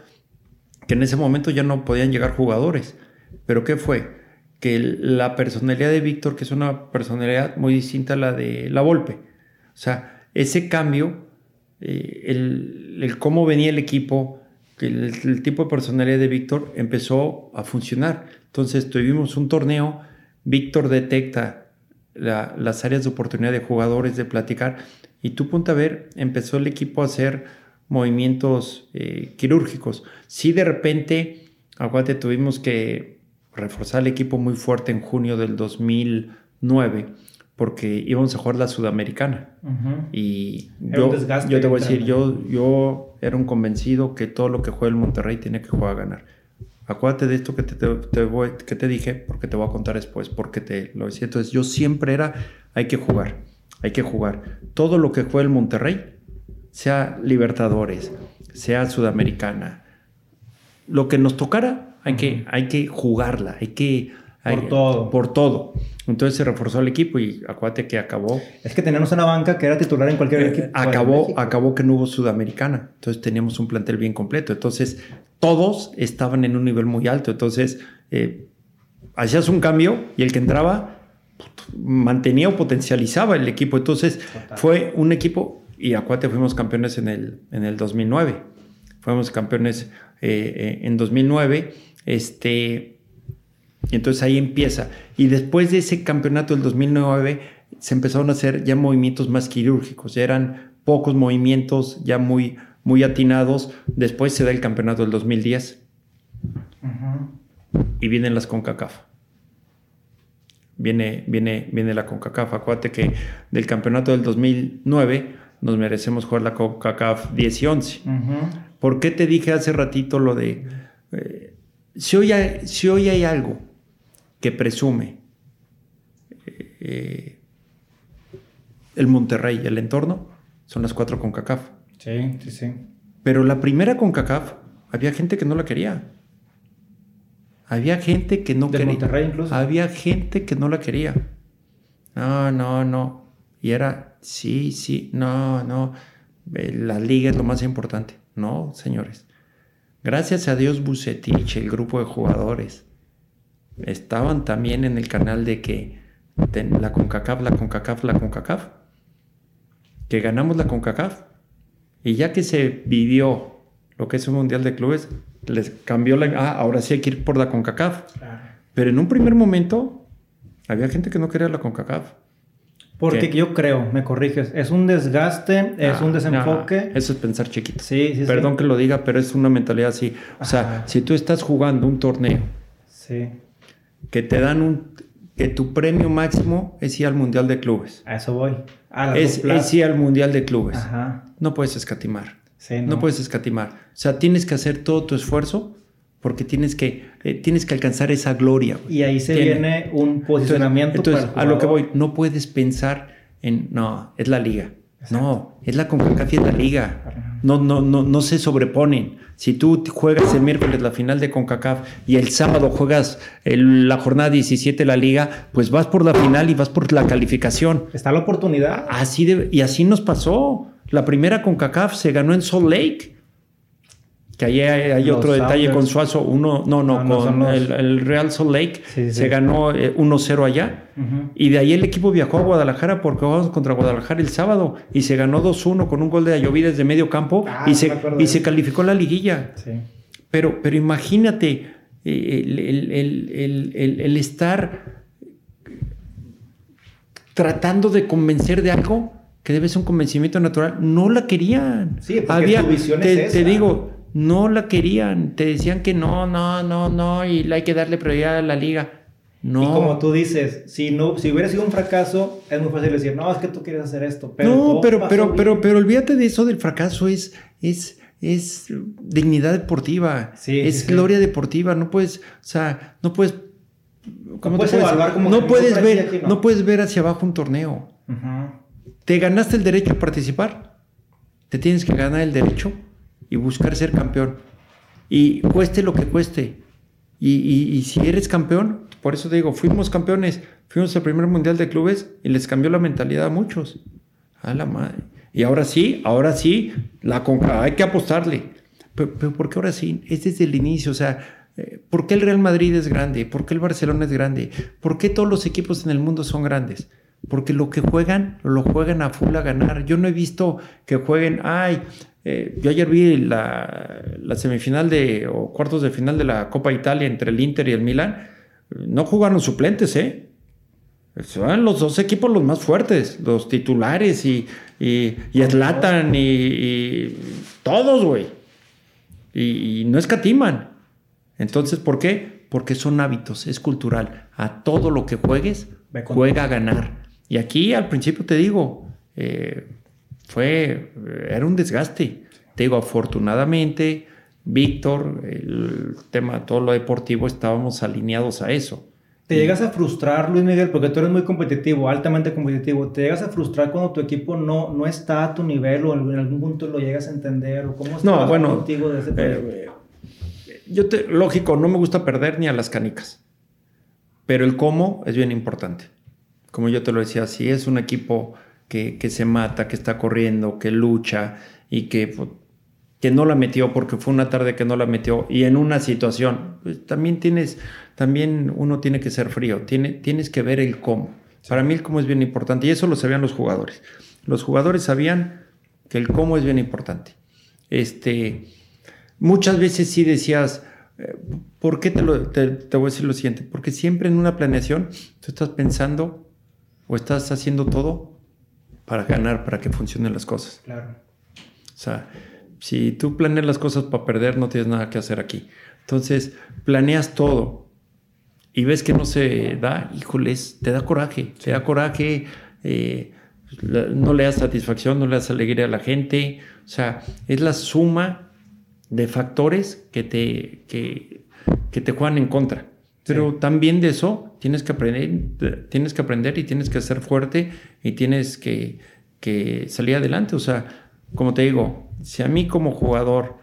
que en ese momento ya no podían llegar jugadores. ¿Pero qué fue? que la personalidad de Víctor, que es una personalidad muy distinta a la de la Volpe. O sea, ese cambio, eh, el, cómo venía el equipo, el, el, tipo de personalidad de Víctor empezó a funcionar. Entonces tuvimos un torneo, Víctor detecta las áreas de oportunidad de jugadores, de platicar, y tú ponte a ver, empezó el equipo a hacer movimientos eh, quirúrgicos. Si de repente, aguante, tuvimos que reforzar el equipo muy fuerte en junio del 2009 porque íbamos a jugar la Sudamericana. Y yo, yo te voy a decir, yo, yo era un convencido que todo lo que juega el Monterrey tiene que jugar a ganar. Acuérdate de esto que te, te, voy, que te dije, porque te voy a contar después, porque te lo decía. Entonces, yo siempre era, hay que jugar, hay que jugar. Todo lo que juega el Monterrey, sea Libertadores, sea Sudamericana, lo que nos tocara, hay, que, hay que jugarla, hay que... por todo. Por todo. Entonces se reforzó el equipo y acuérdate que acabó. Es que teníamos una banca que era titular en cualquier eh, equipo. Acabó, acabó que no hubo Sudamericana. Entonces teníamos un plantel bien completo. Entonces todos estaban en un nivel muy alto. Entonces eh, hacías un cambio y el que entraba mantenía o potencializaba el equipo. Entonces fue un equipo y acuérdate fuimos campeones en el, en el 2009. Fuimos campeones eh, en 2009 este, entonces ahí empieza. Y después de ese campeonato del 2009 se empezaron a hacer ya movimientos más quirúrgicos, ya eran pocos movimientos ya muy, muy atinados. Después se da el campeonato del 2010 y vienen las CONCACAF. Viene, viene, viene la CONCACAF. Acuérdate que del campeonato del 2009 nos merecemos jugar la CONCACAF 10 y 11. ¿Por qué te dije hace ratito lo de... Eh, si hoy hay, algo que presume eh, el Monterrey, el entorno, son las cuatro con CACAF. Sí, sí, sí. Pero la primera con CACAF, había gente que no la quería. Había gente que no quería. Monterrey incluso. Había gente que no la quería. No, no, no. Y era, sí, sí, no, no. Eh, la liga es lo más importante. No, señores. Gracias a Dios Bucetich, el grupo de jugadores, estaban también en el canal de que la CONCACAF, la CONCACAF, la CONCACAF, que ganamos la CONCACAF. Y ya que se vivió lo que es un Mundial de Clubes, les cambió la... Ah, ahora sí hay que ir por la CONCACAF. Pero en un primer momento había gente que no quería la CONCACAF. Porque yo creo, me corriges, es un desgaste, es Ah, un desenfoque. no, eso es pensar chiquito. Sí, sí, Perdón sí. que lo diga, pero es una mentalidad así. O sea, si tú estás jugando un torneo Sí, que te dan un... que tu premio máximo es ir al Mundial de Clubes. a eso voy. A Es, ir al Mundial de Clubes. Ajá. No puedes escatimar. Sí, No. puedes escatimar. O sea, tienes que hacer todo tu esfuerzo porque tienes que, eh, tienes que alcanzar esa gloria. güey. Y ahí se Tiene- viene un posicionamiento Entonces, a lo que voy, no puedes pensar en, no, es la liga. No, es la CONCACAF y es la liga. No, no, no, no se sobreponen. Si tú juegas el miércoles la final de CONCACAF y el sábado juegas el- la jornada 17 de la liga, pues vas por la final y vas por la calificación. Está la oportunidad. Así de- y así nos pasó. La primera CONCACAF se ganó en Salt Lake. Que ahí hay, otro detalle con Suazo. Uno, no, no, no, con los- el, el Real Salt Lake Sí, se sí. ganó eh, 1-0 allá. Y de ahí el equipo viajó a Guadalajara porque jugamos contra Guadalajara el sábado y se ganó 2-1 con un gol de Ayoví desde medio campo Ah, y, se, y se calificó la liguilla. Sí. Pero, pero imagínate eh, el, el- el- estar tratando de convencer de algo que debe ser un convencimiento natural. No la querían. Sí, porque tu visión te, es te esa. digo, no la querían. Te decían que no, no, no, no, y hay que darle prioridad a la liga. No. Y como tú dices, si no, si hubiera sido un fracaso, es muy fácil decir, no, es que tú quieres hacer esto. Pero no, pero, pero, bien. pero, pero olvídate de eso del fracaso, es, es, es dignidad deportiva, Sí, es sí, sí. gloria deportiva, no puedes, o sea, no puedes, ¿cómo puedes te evaluar como no puedes ver, aquí no. no. puedes ver hacia abajo un torneo. Te ganaste el derecho a participar, te tienes que ganar el derecho y buscar ser campeón. Y cueste lo que cueste. Y, y- si eres campeón, por eso digo, fuimos campeones, fuimos al primer mundial de clubes y les cambió la mentalidad a muchos. A la madre. Y ahora sí, ahora sí, la conca, hay que apostarle. Pero, pero ¿por qué ahora sí? Es desde el inicio, o sea, eh, ¿por qué el Real Madrid es grande? ¿Por qué el Barcelona es grande? ¿Por qué todos los equipos en el mundo son grandes? Porque lo que juegan, lo juegan a full a ganar. Yo no he visto que jueguen, ay, eh, yo ayer vi la, la semifinal de, o cuartos de final de la Copa Italia entre el Inter y el Milan. No jugaron suplentes, ¿eh? Son los dos equipos los más fuertes, los titulares y, y, y Zlatan y, y todos, güey. Y, y no escatiman. Entonces, ¿por qué? Porque son hábitos, es cultural. A todo lo que juegues, juega a ganar. Y aquí al principio te digo, eh, fue, era un desgaste. Te digo, afortunadamente, Víctor, el tema, todo lo deportivo, estábamos alineados a eso. Te llegas a frustrar, Luis Miguel, porque tú eres muy competitivo, altamente competitivo. Te llegas a frustrar cuando tu equipo no, no está a tu nivel o en algún punto lo llegas a entender o cómo No, bueno, contigo de ese eh, yo te, lógico, no me gusta perder ni a las canicas, pero el cómo es bien importante. Como yo te lo decía, si es un equipo que, que se mata, que está corriendo, que lucha y que, pues, que no la metió porque fue una tarde que no la metió y en una situación, pues, también tienes, también uno tiene que ser frío, tiene, tienes que ver el cómo. Para mí el cómo es bien importante y eso lo sabían los jugadores. Los jugadores sabían que el cómo es bien importante. Este, muchas veces sí decías, eh, ¿por qué te, lo- te- te voy a decir lo siguiente? Porque siempre en una planeación tú estás pensando o estás haciendo todo para ganar, para que funcionen las cosas. Claro. O sea, si tú planeas las cosas para perder, no tienes nada que hacer aquí. Entonces, planeas todo y ves que no se da, híjoles, te da coraje, te da coraje, eh, no le das satisfacción, no le das alegría a la gente. O sea, es la suma de factores que te, que, que te juegan en contra. Pero también de eso tienes que aprender, tienes que aprender y tienes que ser fuerte y tienes que, que salir adelante. O sea, como te digo, si a mí como jugador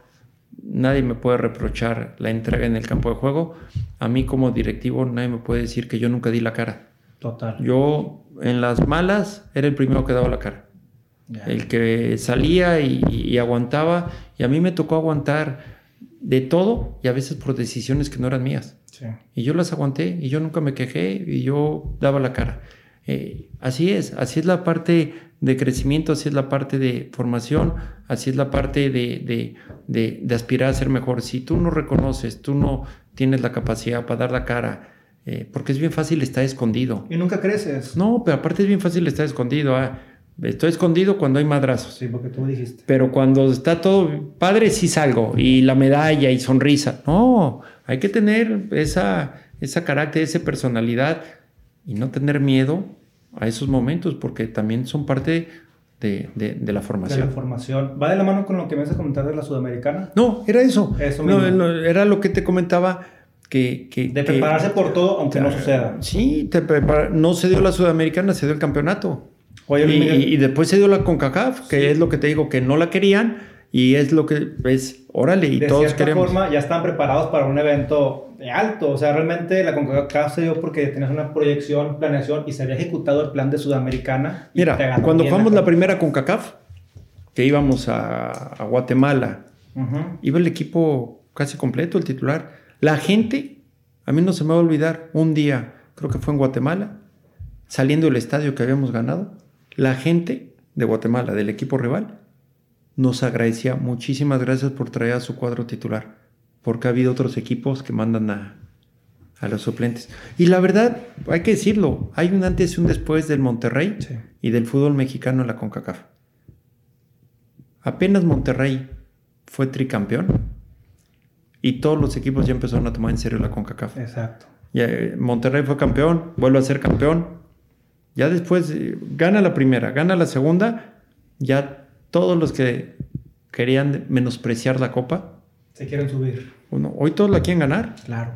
nadie me puede reprochar la entrega en el campo de juego, a mí como directivo nadie me puede decir que yo nunca di la cara. Total. Yo en las malas era el primero que daba la cara. El que salía y, y aguantaba. Y a mí me tocó aguantar de todo y a veces por decisiones que no eran mías. Sí. Y yo las aguanté y yo nunca me quejé y yo daba la cara. Eh, así es, así es la parte de crecimiento, así es la parte de formación, así es la parte de, de, aspirar a ser mejor. Si tú no reconoces, tú no tienes la capacidad para dar la cara, eh, porque es bien fácil estar escondido. Y nunca creces. No, pero aparte es bien fácil estar escondido. Ah, estoy escondido cuando hay madrazos. Sí, porque tú me dijiste. Pero cuando está todo padre, sí salgo. Y la medalla y sonrisa. No, hay que tener esa, esa carácter, esa personalidad y no tener miedo a esos momentos, porque también son parte de, de, la formación. De la formación. ¿Va de la mano con lo que me vas a comentar de la sudamericana? No, era eso. Eso mismo. era lo que te comentaba. Que, que, de prepararse por todo, aunque no suceda. Sí, te no se dio la sudamericana, se dio el campeonato. Y, después se dio la CONCACAF, que es lo que te digo, que no la querían y es lo que es, órale, y de todos cierta forma ya están preparados para un evento de alto. O sea, realmente la CONCACAF se dio porque tenías una proyección, planeación y se había ejecutado el plan de Sudamericana. Mira, cuando jugamos la primera CONCACAF, que íbamos a, Guatemala, iba el equipo casi completo, el titular. La gente, a mí no se me va a olvidar, un día, creo que fue en Guatemala, saliendo del estadio que habíamos ganado, la gente de Guatemala, del equipo rival, nos agradecía muchísimas gracias por traer a su cuadro titular, porque ha habido otros equipos que mandan a, los suplentes. Y la verdad, hay que decirlo, hay un antes y un después del Monterrey y del fútbol mexicano en la CONCACAF. Apenas Monterrey fue tricampeón y todos los equipos ya empezaron a tomar en serio la CONCACAF. Exacto. Eh, Monterrey fue campeón, vuelve a ser campeón. Ya después eh, gana la primera, gana la segunda, ya todos los que querían menospreciar la copa. Se quieren subir. Bueno, hoy todos la quieren ganar. Claro.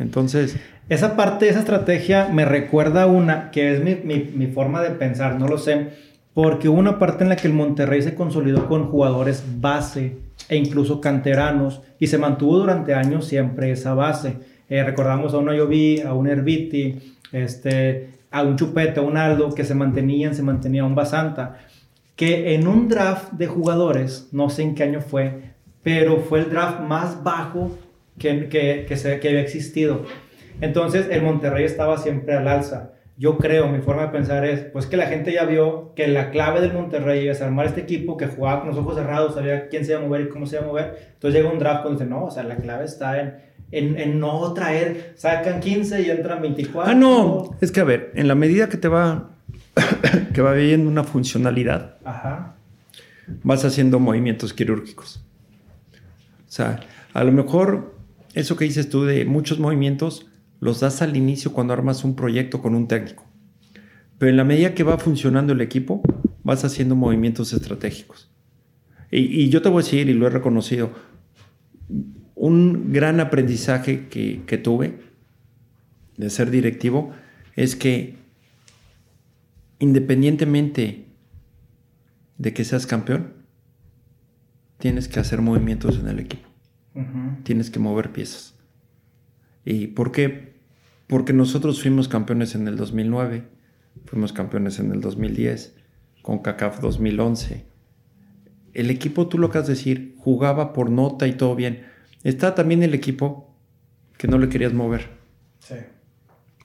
Entonces... Esa parte, esa estrategia me recuerda una, que es mi, mi, forma de pensar, no lo sé, porque hubo una parte en la que el Monterrey se consolidó con jugadores base e incluso canteranos y se mantuvo durante años siempre esa base. Eh, recordamos a un Ayoví, a un Herbiti, este, a un Chupete, a un Aldo que se mantenían, se mantenía un Basanta que en un draft de jugadores, no sé en qué año fue, pero fue el draft más bajo que, que, que, había existido. Entonces el Monterrey estaba siempre al alza. Yo creo, mi forma de pensar es, pues que la gente ya vio que la clave del Monterrey es armar este equipo que jugaba con los ojos cerrados, sabía quién se iba a mover y cómo se iba a mover. Entonces llega un draft donde dice, no, o sea, la clave está en, en, en, no traer, sacan 15 y entran 24. Ah, no, es que a ver, en la medida que te va que va viendo una funcionalidad, vas haciendo movimientos quirúrgicos. O sea, a lo mejor eso que dices tú de muchos movimientos los das al inicio cuando armas un proyecto con un técnico. Pero en la medida que va funcionando el equipo, vas haciendo movimientos estratégicos. Y, yo te voy a decir, y lo he reconocido, un gran aprendizaje que, que tuve de ser directivo es que independientemente de que seas campeón, tienes que hacer movimientos en el equipo. Tienes que mover piezas. ¿Y por qué? Porque nosotros fuimos campeones en el 2009, fuimos campeones en el 2010, con CACAF 2011. El equipo, tú lo acabas de decir, jugaba por nota y todo bien. Está también el equipo que no le querías mover. Sí.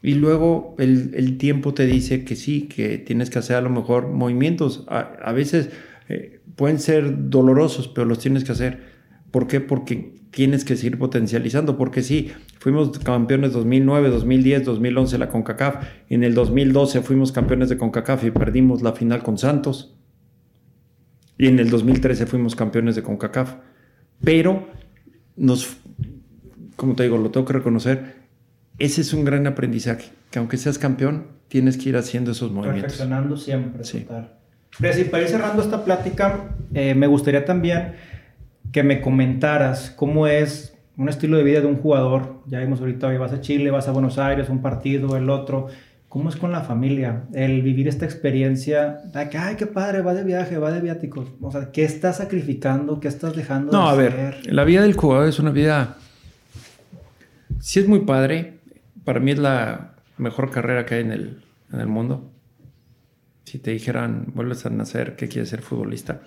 Y luego el, tiempo te dice que sí, que tienes que hacer a lo mejor movimientos. A, veces eh, pueden ser dolorosos, pero los tienes que hacer. ¿Por qué? Porque tienes que seguir potencializando. Porque sí, fuimos campeones 2009, 2010, 2011 la CONCACAF. En el 2012 fuimos campeones de CONCACAF y perdimos la final con Santos. Y en el 2013 fuimos campeones de CONCACAF. Pero nos, como te digo, lo tengo que reconocer, ese es un gran aprendizaje, que aunque seas campeón, tienes que ir haciendo esos movimientos. Perfeccionando siempre, sí. total. Pero para ir cerrando esta plática, eh, me gustaría también que me comentaras cómo es un estilo de vida de un jugador. Ya vimos ahorita, vas a Chile, vas a Buenos Aires, un partido, el otro. ¿Cómo es con la familia? El vivir esta experiencia de que, ay, qué padre, va de viaje, va de viáticos. O sea, ¿qué estás sacrificando? ¿Qué estás dejando no, a ver, la vida del jugador es una vida... Sí es muy padre, para mí es la mejor carrera que hay en el, en el mundo. Si te dijeran, vuelves a nacer, ¿qué quieres ser futbolista?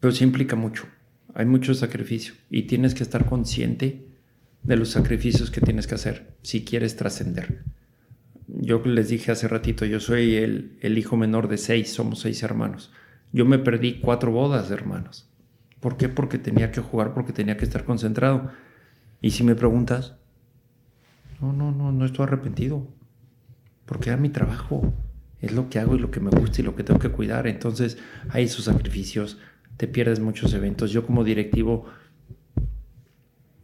Pero sí implica mucho. Hay mucho sacrificio y tienes que estar consciente de los sacrificios que tienes que hacer si quieres trascender. Yo les dije hace ratito, yo soy el, el hijo menor de seis, somos seis hermanos. Yo me perdí cuatro bodas de hermanos. ¿Por qué? Porque tenía que jugar, porque tenía que estar concentrado. Y si me preguntas, no, no, no, no estoy arrepentido. Porque era mi trabajo. Es lo que hago y lo que me gusta y lo que tengo que cuidar. Entonces hay esos sacrificios, te pierdes muchos eventos. Yo como directivo,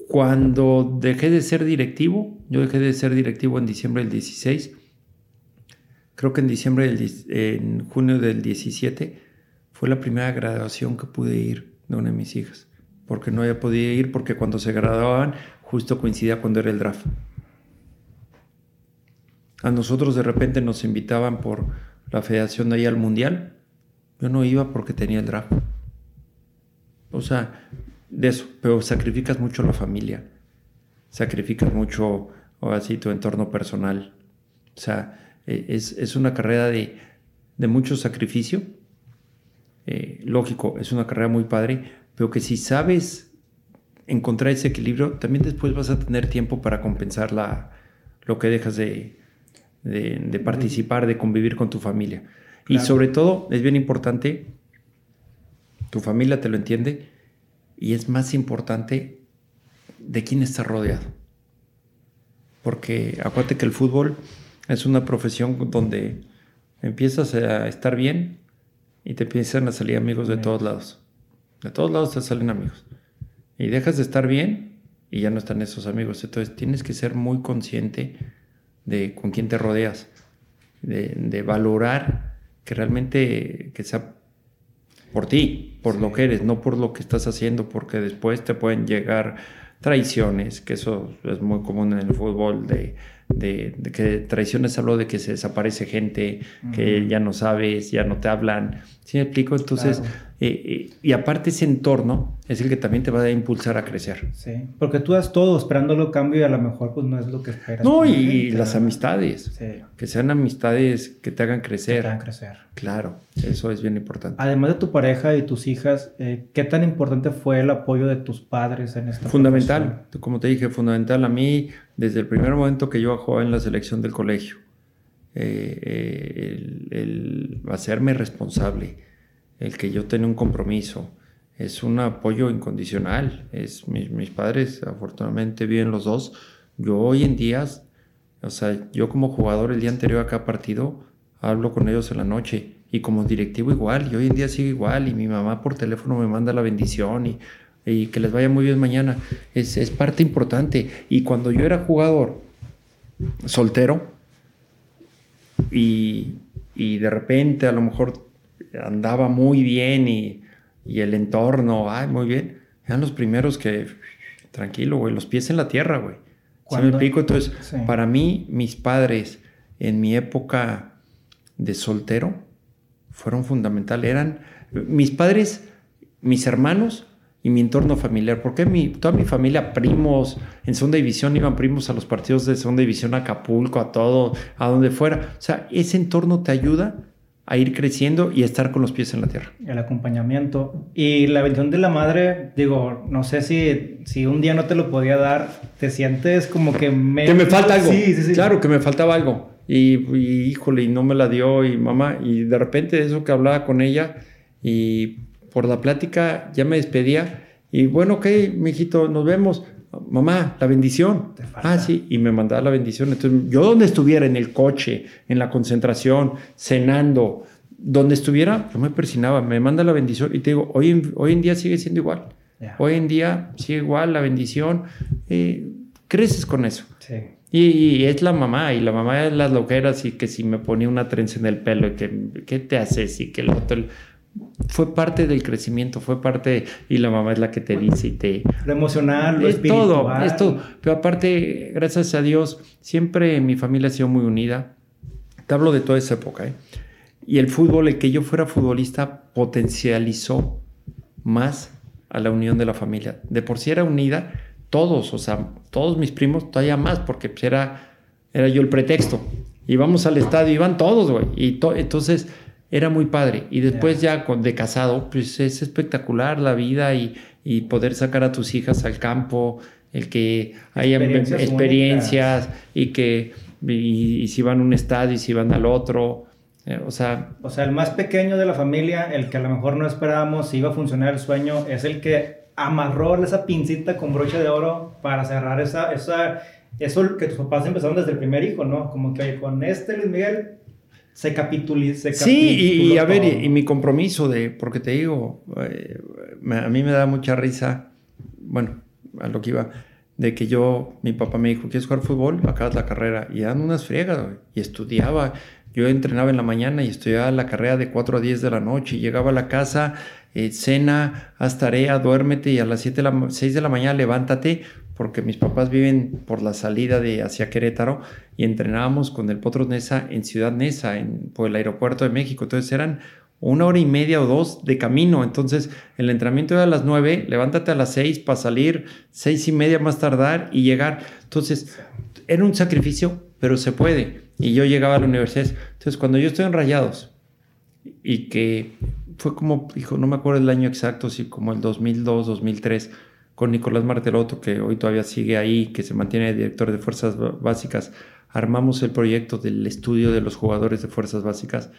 cuando dejé de ser directivo, yo dejé de ser directivo en diciembre del 16, creo que en diciembre del, en junio del 17 fue la primera graduación que pude ir de una de mis hijas, porque no había podido ir porque cuando se graduaban justo coincidía cuando era el draft. A nosotros de repente nos invitaban por la federación de ahí al mundial. Yo no iba porque tenía el draft. O sea, de eso, pero sacrificas mucho la familia, sacrificas mucho, o así, tu entorno personal. O sea, e, es, una carrera de, de mucho sacrificio. Eh, lógico, es una carrera muy padre, pero que si sabes encontrar ese equilibrio, también después vas a tener tiempo para compensar la, lo que dejas de, de, participar, de convivir con tu familia. Y sobre todo, es bien importante, tu familia te lo entiende, y es más importante de quién estás rodeado. Porque acuérdate que el fútbol es una profesión donde empiezas a estar bien y te empiezan a salir amigos de todos lados. De todos lados te salen amigos. Y dejas de estar bien y ya no están esos amigos. Entonces tienes que ser muy consciente de con quién te rodeas, de, valorar que realmente que sea por ti, por lo que eres, no por lo que estás haciendo, porque después te pueden llegar traiciones, que eso es muy común en el fútbol, de, de, que traiciones hablo de que se desaparece gente, que ya no sabes, ya no te hablan. ¿Sí me explico? Entonces, eh, eh, y aparte ese entorno es el que también te va a impulsar a crecer. Sí, porque tú das todo esperándolo cambio y a lo mejor pues no es lo que esperas. No, y, las amistades. Sí. Que sean amistades que te hagan crecer. Que te hagan crecer. Claro, eso es bien importante. Además de tu pareja y tus hijas, eh, ¿qué tan importante fue el apoyo de tus padres en esta Fundamental, como te dije, fundamental. A mí, desde el primer momento que yo jugaba en la selección del colegio, el, el hacerme responsable el que yo tenga un compromiso, es un apoyo incondicional. Es, mis, padres, afortunadamente, viven los dos. Yo hoy en día, o sea, yo como jugador el día anterior a cada partido, hablo con ellos en la noche. Y como directivo igual, y hoy en día sigo igual. Y mi mamá por teléfono me manda la bendición y, y que les vaya muy bien mañana. Es, es parte importante. Y cuando yo era jugador soltero y, y de repente a lo mejor andaba muy bien y, el entorno, ay, muy bien. Eran los primeros que, tranquilo, güey, los pies en la tierra, güey. ¿Se me explico? Entonces, para mí, mis padres en mi época de soltero fueron fundamentales. Eran mis padres, mis hermanos y mi entorno familiar. Porque mi, toda mi familia, primos, en segunda división iban primos a los partidos de segunda división, a Acapulco, a todo, a donde fuera. O sea, ese entorno te ayuda a ir creciendo y estar con los pies en la tierra. El acompañamiento. Y la bendición de la madre, digo, no sé si, si un día no te lo podía dar, te sientes como que me... Que me falta algo. Sí, sí, sí. Claro, que me faltaba algo. Y, híjole, y no me la dio y mamá, y de repente eso que hablaba con ella y por la plática ya me despedía y bueno, ok, mijito, nos vemos mamá, la bendición. Ah, sí, y me mandaba la bendición. Entonces, yo donde estuviera, en el coche, en la concentración, cenando, donde estuviera, yo me persinaba, me manda la bendición y te digo, hoy en, hoy en día sigue siendo igual. Hoy en día sigue igual la bendición. Eh, creces con eso. Sí. Y, es la mamá, y la mamá es las loqueras, y que si me ponía una trenza en el pelo, y que, ¿qué te haces? Y que el otro fue parte del crecimiento, fue parte, y la mamá es la que te dice y te... Lo emocional, lo es todo, es todo. Pero aparte, gracias a Dios, siempre mi familia ha sido muy unida. Te hablo de toda esa época, ¿eh? Y el fútbol, el que yo fuera futbolista, potencializó más a la unión de la familia. De por sí era unida, todos, o sea, todos mis primos, todavía más, porque pues, era, era yo el pretexto. Íbamos al estadio, iban todos, güey. Y entonces era muy padre. Y después ya con, de casado, pues es espectacular la vida y, y, poder sacar a tus hijas al campo, el que haya experiencias, y que y, si van a un estadio y si van al otro. Eh, o sea... O sea, el más pequeño de la familia, el que a lo mejor no esperábamos si iba a funcionar el sueño, es el que amarró esa pincita con broche de oro para cerrar esa, esa, eso que tus papás empezaron desde el primer hijo, ¿no? Como que con este Luis Miguel se capituliza. Sí, y, a ver, y, mi compromiso de, porque te digo, eh, a mí me da mucha risa, bueno, a lo que iba, de que yo, mi papá me dijo, ¿quieres jugar fútbol? Acabas la carrera. Y dan unas friegas, y estudiaba. Yo entrenaba en la mañana y estudiaba la carrera de 4 a 10 de la noche y llegaba a la casa, eh, cena, haz tarea, duérmete y a las 7 la, 6 de la mañana levántate porque mis papás viven por la salida de hacia Querétaro y entrenábamos con el Potros Nesa en Ciudad Nesa, en, por el aeropuerto de México. Entonces eran una hora y media o dos de camino. Entonces el entrenamiento era a las nueve, levántate a las seis para salir, seis y media más tardar y llegar. Entonces era un sacrificio, pero se puede. Y yo llegaba a la universidad. Entonces cuando yo estoy en Rayados y que fue como, hijo, no me acuerdo el año exacto, si como el 2002, 2003 con Nicolás Martelotto, que hoy todavía sigue ahí, que se mantiene director de Fuerzas Básicas, armamos el proyecto del estudio de los jugadores de Fuerzas Básicas,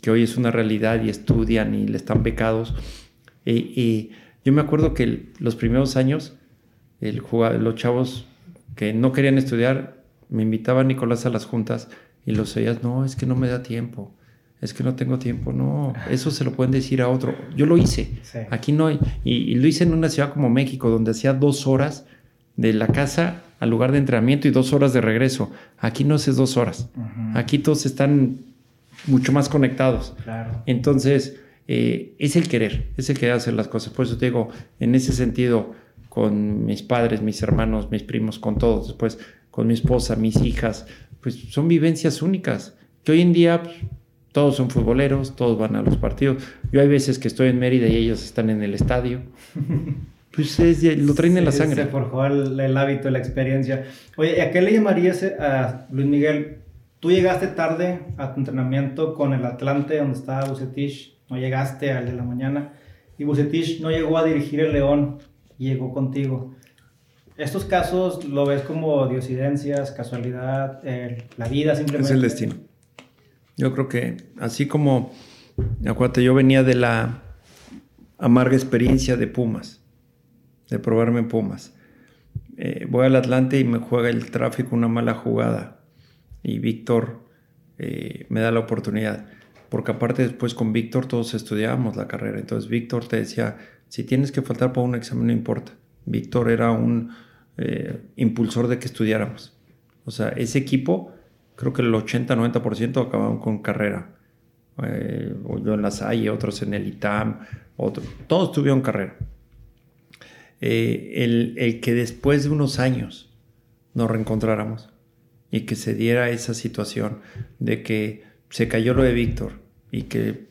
que hoy es una realidad y estudian y le están becados. Y, yo me acuerdo que los primeros años, los chavos que no querían estudiar, me invitaban Nicolás a las juntas y los oías, no, es que no me da tiempo es que no tengo tiempo. No, eso se lo pueden decir a otro. Yo lo hice. Aquí no hay. Y, lo hice en una ciudad como México, donde hacía dos horas de la casa al lugar de entrenamiento y dos horas de regreso. Aquí no haces dos horas. Aquí todos están mucho más conectados. Entonces, eh, es el querer, es el querer hacer las cosas. Por eso te digo, en ese sentido, con mis padres, mis hermanos, mis primos, con todos, después con mi esposa, mis hijas, pues son vivencias únicas que hoy en día pues, todos son futboleros, todos van a los partidos. Yo hay veces que estoy en Mérida y ellos están en el estadio. Pues lo traen en la sangre. Se forjó el, hábito, la experiencia. Oye, ¿a qué le llamarías a Luis Miguel? Tú llegaste tarde a tu entrenamiento con el Atlante, donde estaba Bucetich. No llegaste al de la mañana. Y Bucetich no llegó a dirigir el León, llegó contigo. ¿Estos casos lo ves como diosidencias, casualidad, la vida simplemente? Es el destino. Yo creo que así como, acuérdate, yo venía de la amarga experiencia de Pumas, de probarme en Pumas. Eh, voy al Atlante y me juega el tráfico una mala jugada y Víctor eh, me da la oportunidad. Porque aparte después con Víctor todos estudiábamos la carrera. Entonces Víctor te decía, si tienes que faltar para un examen no importa. Víctor era un eh, impulsor de que estudiáramos. O sea, ese equipo creo que el 80-90% acabaron con carrera. Eh, yo en la SAI, otros en el ITAM, otros, todos tuvieron carrera. Eh, el, que después de unos años nos reencontráramos y que se diera esa situación de que se cayó lo de Víctor y que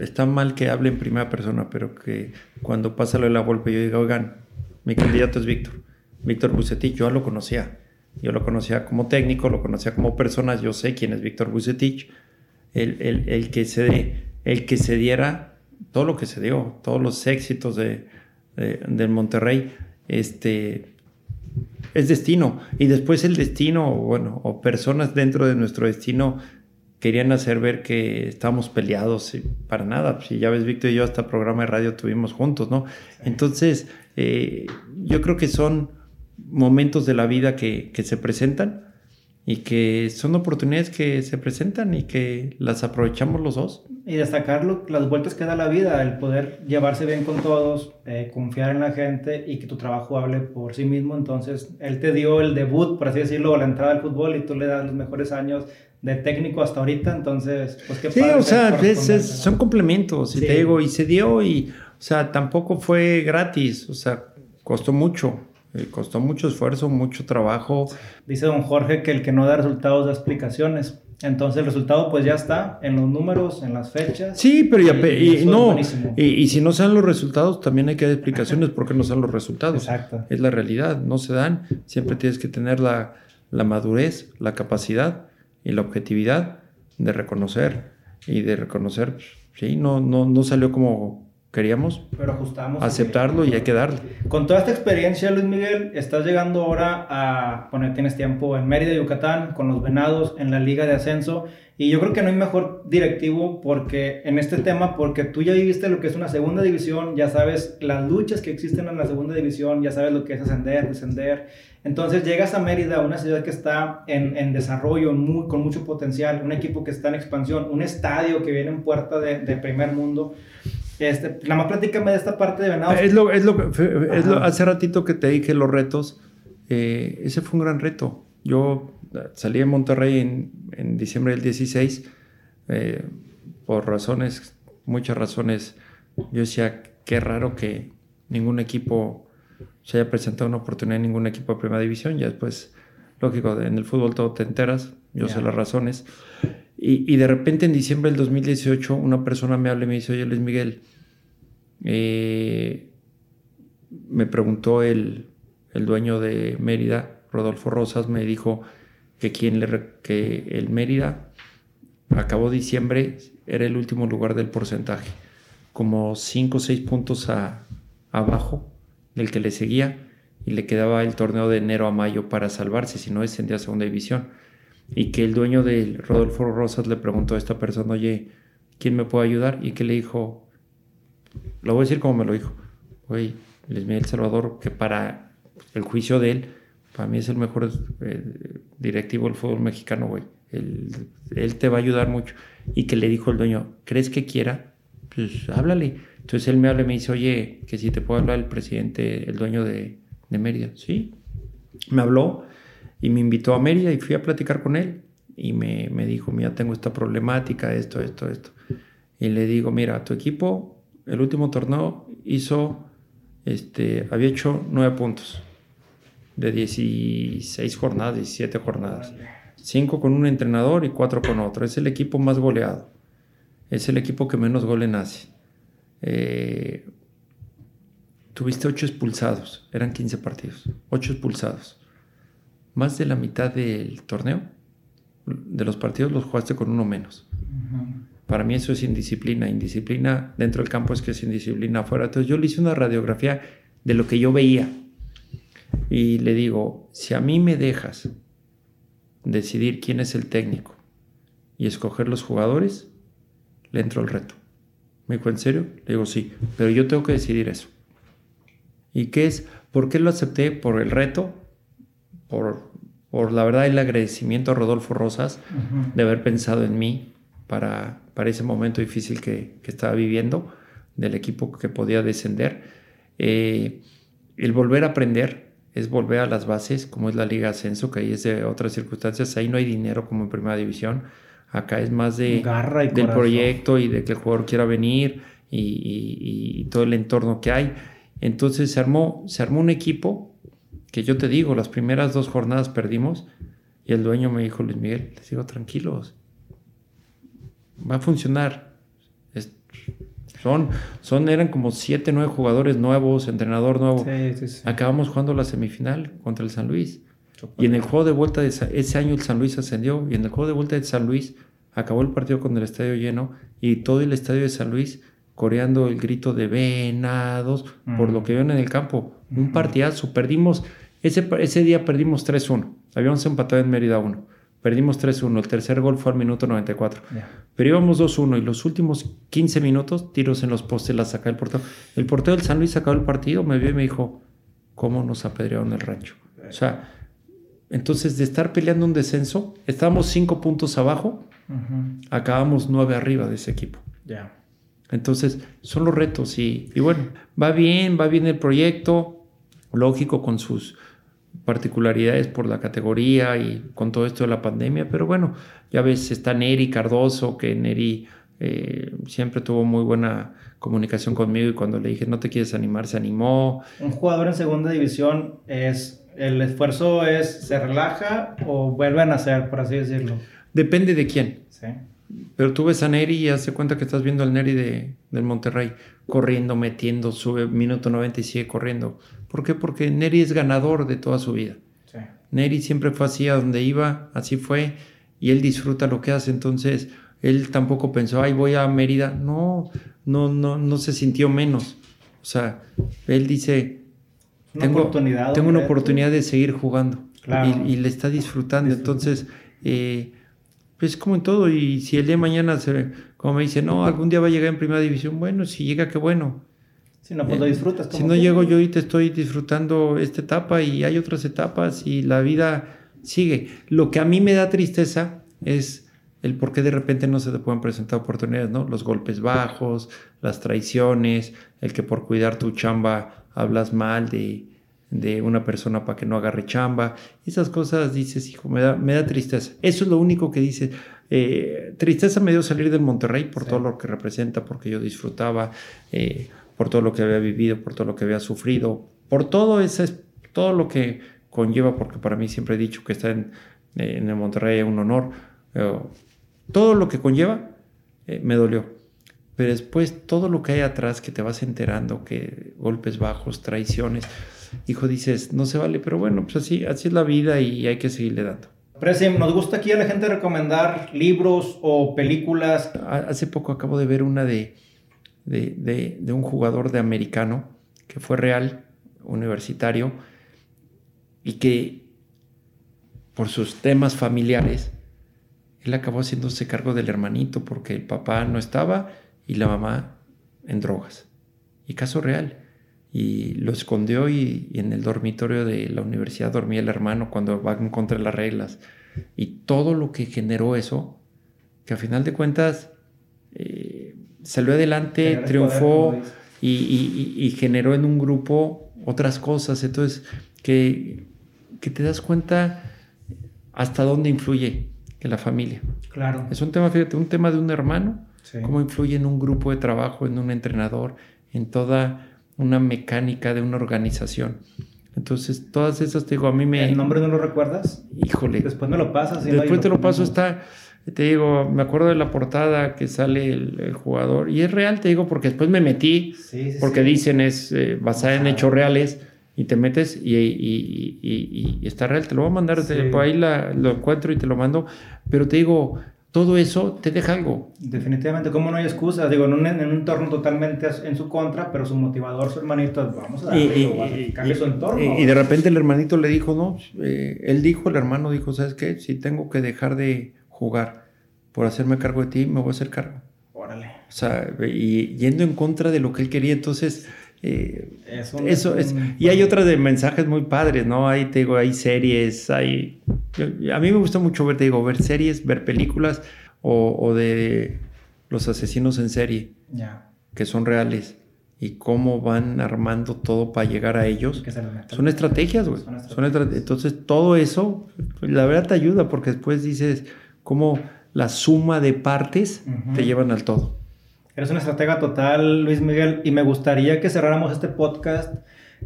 está mal que hable en primera persona, pero que cuando pasa lo de la golpe yo diga, oigan, mi candidato es Víctor. Víctor Bucetich, yo lo conocía yo lo conocía como técnico, lo conocía como persona, yo sé quién es Víctor Bucetich. El, que se, el que se diera todo lo que se dio, todos los éxitos de, del Monterrey, este, es destino. Y después el destino, bueno, o personas dentro de nuestro destino querían hacer ver que estábamos peleados y para nada. Si ya ves, Víctor y yo hasta programa de radio tuvimos juntos, ¿no? Entonces, eh, yo creo que son momentos de la vida que, que, se presentan y que son oportunidades que se presentan y que las aprovechamos los dos. Y destacar las vueltas que da la vida, el poder llevarse bien con todos, eh, confiar en la gente y que tu trabajo hable por sí mismo. Entonces, él te dio el debut, por así decirlo, la entrada al fútbol y tú le das los mejores años de técnico hasta ahorita. Entonces, pues qué Sí, o sea, son complementos, y te digo, y se dio y, o sea, tampoco fue gratis, o sea, costó mucho. Eh, costó mucho esfuerzo, mucho trabajo. Dice don Jorge que el que no da resultados da explicaciones. Entonces el resultado pues ya está en los números, en las fechas. Sí, pero ya, y, no, y, si no se dan los resultados, también hay que dar explicaciones por qué no se dan los resultados. Exacto. Es la realidad, no se dan. Siempre tienes que tener la, la madurez, la capacidad y la objetividad de reconocer y de reconocer, sí, no, no, no salió como queríamos Pero ajustamos. aceptarlo y hay que darle. Con toda esta experiencia, Luis Miguel, estás llegando ahora a, bueno, tienes tiempo en Mérida, Yucatán, con los Venados, en la Liga de Ascenso, y yo creo que no hay mejor directivo porque en este tema, porque tú ya viviste lo que es una segunda división, ya sabes las luchas que existen en la segunda división, ya sabes lo que es ascender, descender. Entonces llegas a Mérida, una ciudad que está en, en desarrollo, muy, con mucho potencial, un equipo que está en expansión, un estadio que viene en puerta de, de primer mundo. Este, la más platícame de esta parte de Venados. Es lo, es lo, es lo, hace ratito que te dije los retos. Eh, ese fue un gran reto. Yo salí de Monterrey en, en diciembre del 16 eh, por razones, muchas razones. Yo decía, qué raro que ningún equipo se haya presentado una oportunidad en ningún equipo de primera división. Ya después, lógico, en el fútbol todo te enteras. Yo yeah. sé las razones. Y, y, de repente en diciembre del 2018 una persona me habla y me dice, oye Luis Miguel, eh, me preguntó el, el, dueño de Mérida, Rodolfo Rosas, me dijo que, quien le, que el Mérida acabó diciembre, era el último lugar del porcentaje, como 5 o 6 puntos a, abajo del que le seguía y le quedaba el torneo de enero a mayo para salvarse, si no descendía a segunda división. Y que el dueño del Rodolfo Rosas le preguntó a esta persona, oye, ¿quién me puede ayudar? Y que le dijo, lo voy a decir como me lo dijo, oye, Luis Miguel Salvador, que para el juicio de él, para mí es el mejor eh, directivo del fútbol mexicano, güey. Él, te va a ayudar mucho. Y que le dijo el dueño, ¿crees que quiera? Pues háblale. Entonces él me habla y me dice, oye, que si te puedo hablar el presidente, el dueño de, de Mérida. Sí. Me habló y me invitó a Mérida y fui a platicar con él. Y me, me dijo, mira, tengo esta problemática, esto, esto, esto. Y le digo, mira, tu equipo, el último torneo hizo, este, había hecho nueve puntos de 16 jornadas, 17 jornadas. Cinco con un entrenador y cuatro con otro. Es el equipo más goleado. Es el equipo que menos goles hace. Eh, tuviste ocho expulsados. Eran 15 partidos. Ocho expulsados. Más de la mitad del torneo, de los partidos, los jugaste con uno menos. Uh -huh. Para mí eso es indisciplina. Indisciplina dentro del campo es que es indisciplina afuera. Entonces yo le hice una radiografía de lo que yo veía. Y le digo, si a mí me dejas decidir quién es el técnico y escoger los jugadores, le entro el reto. Me dijo, ¿en serio? Le digo, sí, pero yo tengo que decidir eso. ¿Y qué es? ¿Por qué lo acepté? Por el reto, por, por la verdad el agradecimiento a Rodolfo Rosas uh -huh. de haber pensado en mí para, para ese momento difícil que, que, estaba viviendo, del equipo que podía descender. Eh, el volver a aprender, es volver a las bases, como es la Liga Ascenso, que ahí es de otras circunstancias. Ahí no hay dinero como en Primera División. Acá es más de, Garra y del corazón. proyecto y de que el jugador quiera venir y, y, y, todo el entorno que hay. Entonces se armó, se armó un equipo que yo te digo, las primeras dos jornadas perdimos y el dueño me dijo, Luis Miguel, les digo, tranquilos, va a funcionar. Es, son, son, eran como siete, nueve jugadores nuevos, entrenador nuevo. Sí, sí, sí. Acabamos jugando la semifinal contra el San Luis. Y en el juego de vuelta de ese año el San Luis ascendió. Y en el juego de vuelta de San Luis acabó el partido con el estadio lleno. Y todo el estadio de San Luis coreando el grito de venados mm. por lo que vieron en el campo. Un partidazo. Perdimos, ese, ese día perdimos 3-1. Habíamos empatado en Mérida 1. Perdimos 3-1. El tercer gol fue al minuto 94. Yeah. Pero íbamos 2-1 y los últimos 15 minutos, tiros en los postes, la saca el portero. El portero del San Luis sacó el partido, me vio y me dijo, ¿cómo nos apedrearon el rancho? O sea, entonces de estar peleando un descenso, estábamos 5 puntos abajo, uh -huh. acabamos 9 arriba de ese equipo. Ya. Yeah. Entonces, son los retos y, y bueno, va bien, va bien el proyecto, lógico con sus particularidades por la categoría y con todo esto de la pandemia, pero bueno, ya ves, está Neri Cardoso, que Neri eh, siempre tuvo muy buena comunicación conmigo y cuando le dije no te quieres animar, se animó. Un jugador en segunda división es, el esfuerzo es, se relaja o vuelven a hacer, por así decirlo. Depende de quién. Sí. Pero tú ves a Neri y hace cuenta que estás viendo al Neri de, del Monterrey, corriendo, metiendo, sube minuto 90 y sigue corriendo. ¿Por qué? Porque Neri es ganador de toda su vida. Sí. Neri siempre fue así a donde iba, así fue, y él disfruta lo que hace. Entonces, Él tampoco pensó, ay, voy a Mérida. No, no, no, no se sintió menos. O sea, él dice, tengo, oportunidad, tengo una oportunidad de seguir jugando. Y, le está disfrutando. Entonces, eh, pues como en todo. Y si el día de mañana, se, como me dice, no, algún día va a llegar en primera división, bueno, si llega, qué bueno. Si no, pues lo eh, disfrutas. si no llego yo ahorita estoy disfrutando esta etapa y hay otras etapas y la vida sigue. Lo que a mí me da tristeza es el por qué de repente no se te pueden presentar oportunidades, ¿no? Los golpes bajos, las traiciones, el que por cuidar tu chamba hablas mal de, una persona para que no agarre chamba. Esas cosas dices, hijo, me da, me da tristeza. Eso es lo único que dices. Eh, tristeza me dio salir del Monterrey por todo lo que representa, porque yo disfrutaba, eh, por todo lo que había vivido, por todo lo que había sufrido, por todo ese, todo lo que conlleva, porque para mí siempre he dicho que estar en, en el Monterrey es un honor. todo lo que conlleva eh, me dolió. Pero después todo lo que hay atrás que te vas enterando, que golpes bajos, traiciones, hijo, dices, no se vale, pero bueno, pues así, así es la vida y hay que seguirle dando. Presi, nos gusta aquí a la gente recomendar libros o películas. Hace poco acabo de ver una de, de, de un jugador de americano que fue real, universitario, y que por sus temas familiares, él acabó haciéndose cargo del hermanito porque el papá no estaba y la mamá en drogas. Y caso real. Y lo escondió y, en el dormitorio de la universidad dormía el hermano cuando va en contra de las reglas. Y todo lo que generó eso, que a final de cuentas eh, salió adelante, triunfó y, y, generó en un grupo otras cosas. Entonces, que que te das cuenta hasta dónde influye que la familia. Claro. Es un tema, fíjate, un tema de un hermano, cómo influye en un grupo de trabajo, en un entrenador, en toda una mecánica de una organización. Entonces, todas esas, te digo, a mí me... ¿El nombre no lo recuerdas? Híjole. Después me lo pasas. Después te lo, paso, está, te digo, me acuerdo de la portada que sale el, jugador, y es real, te digo, porque después me metí, porque dicen es eh, basada en hechos reales, y te metes y, y, y, está real. Te lo voy a mandar, por ahí lo encuentro y te lo mando. Pero te digo, todo eso te deja algo. Definitivamente, como no hay excusa, digo, en un, en un, entorno totalmente en su contra, pero su motivador, su hermanito, vamos a darle, cambia su entorno. Y, de repente el hermanito le dijo, no, eh, él dijo, el hermano dijo, ¿sabes qué? Si tengo que dejar de jugar por hacerme cargo de ti, me voy a hacer cargo. Órale. O sea, y yendo en contra de lo que él quería, entonces eh, eso, es, y hay otras de mensajes muy padres, ¿no? Ahí te digo, hay series, hay... a mí me gusta mucho ver, te digo, ver series, ver películas o, de los asesinos en serie, que son reales y cómo van armando todo para llegar a ellos. Son estrategias, güey. Entonces, todo eso, la verdad te ayuda porque después dices cómo la suma de partes te llevan al todo. Eres una estratega total, Luis Miguel, y me gustaría que cerráramos este podcast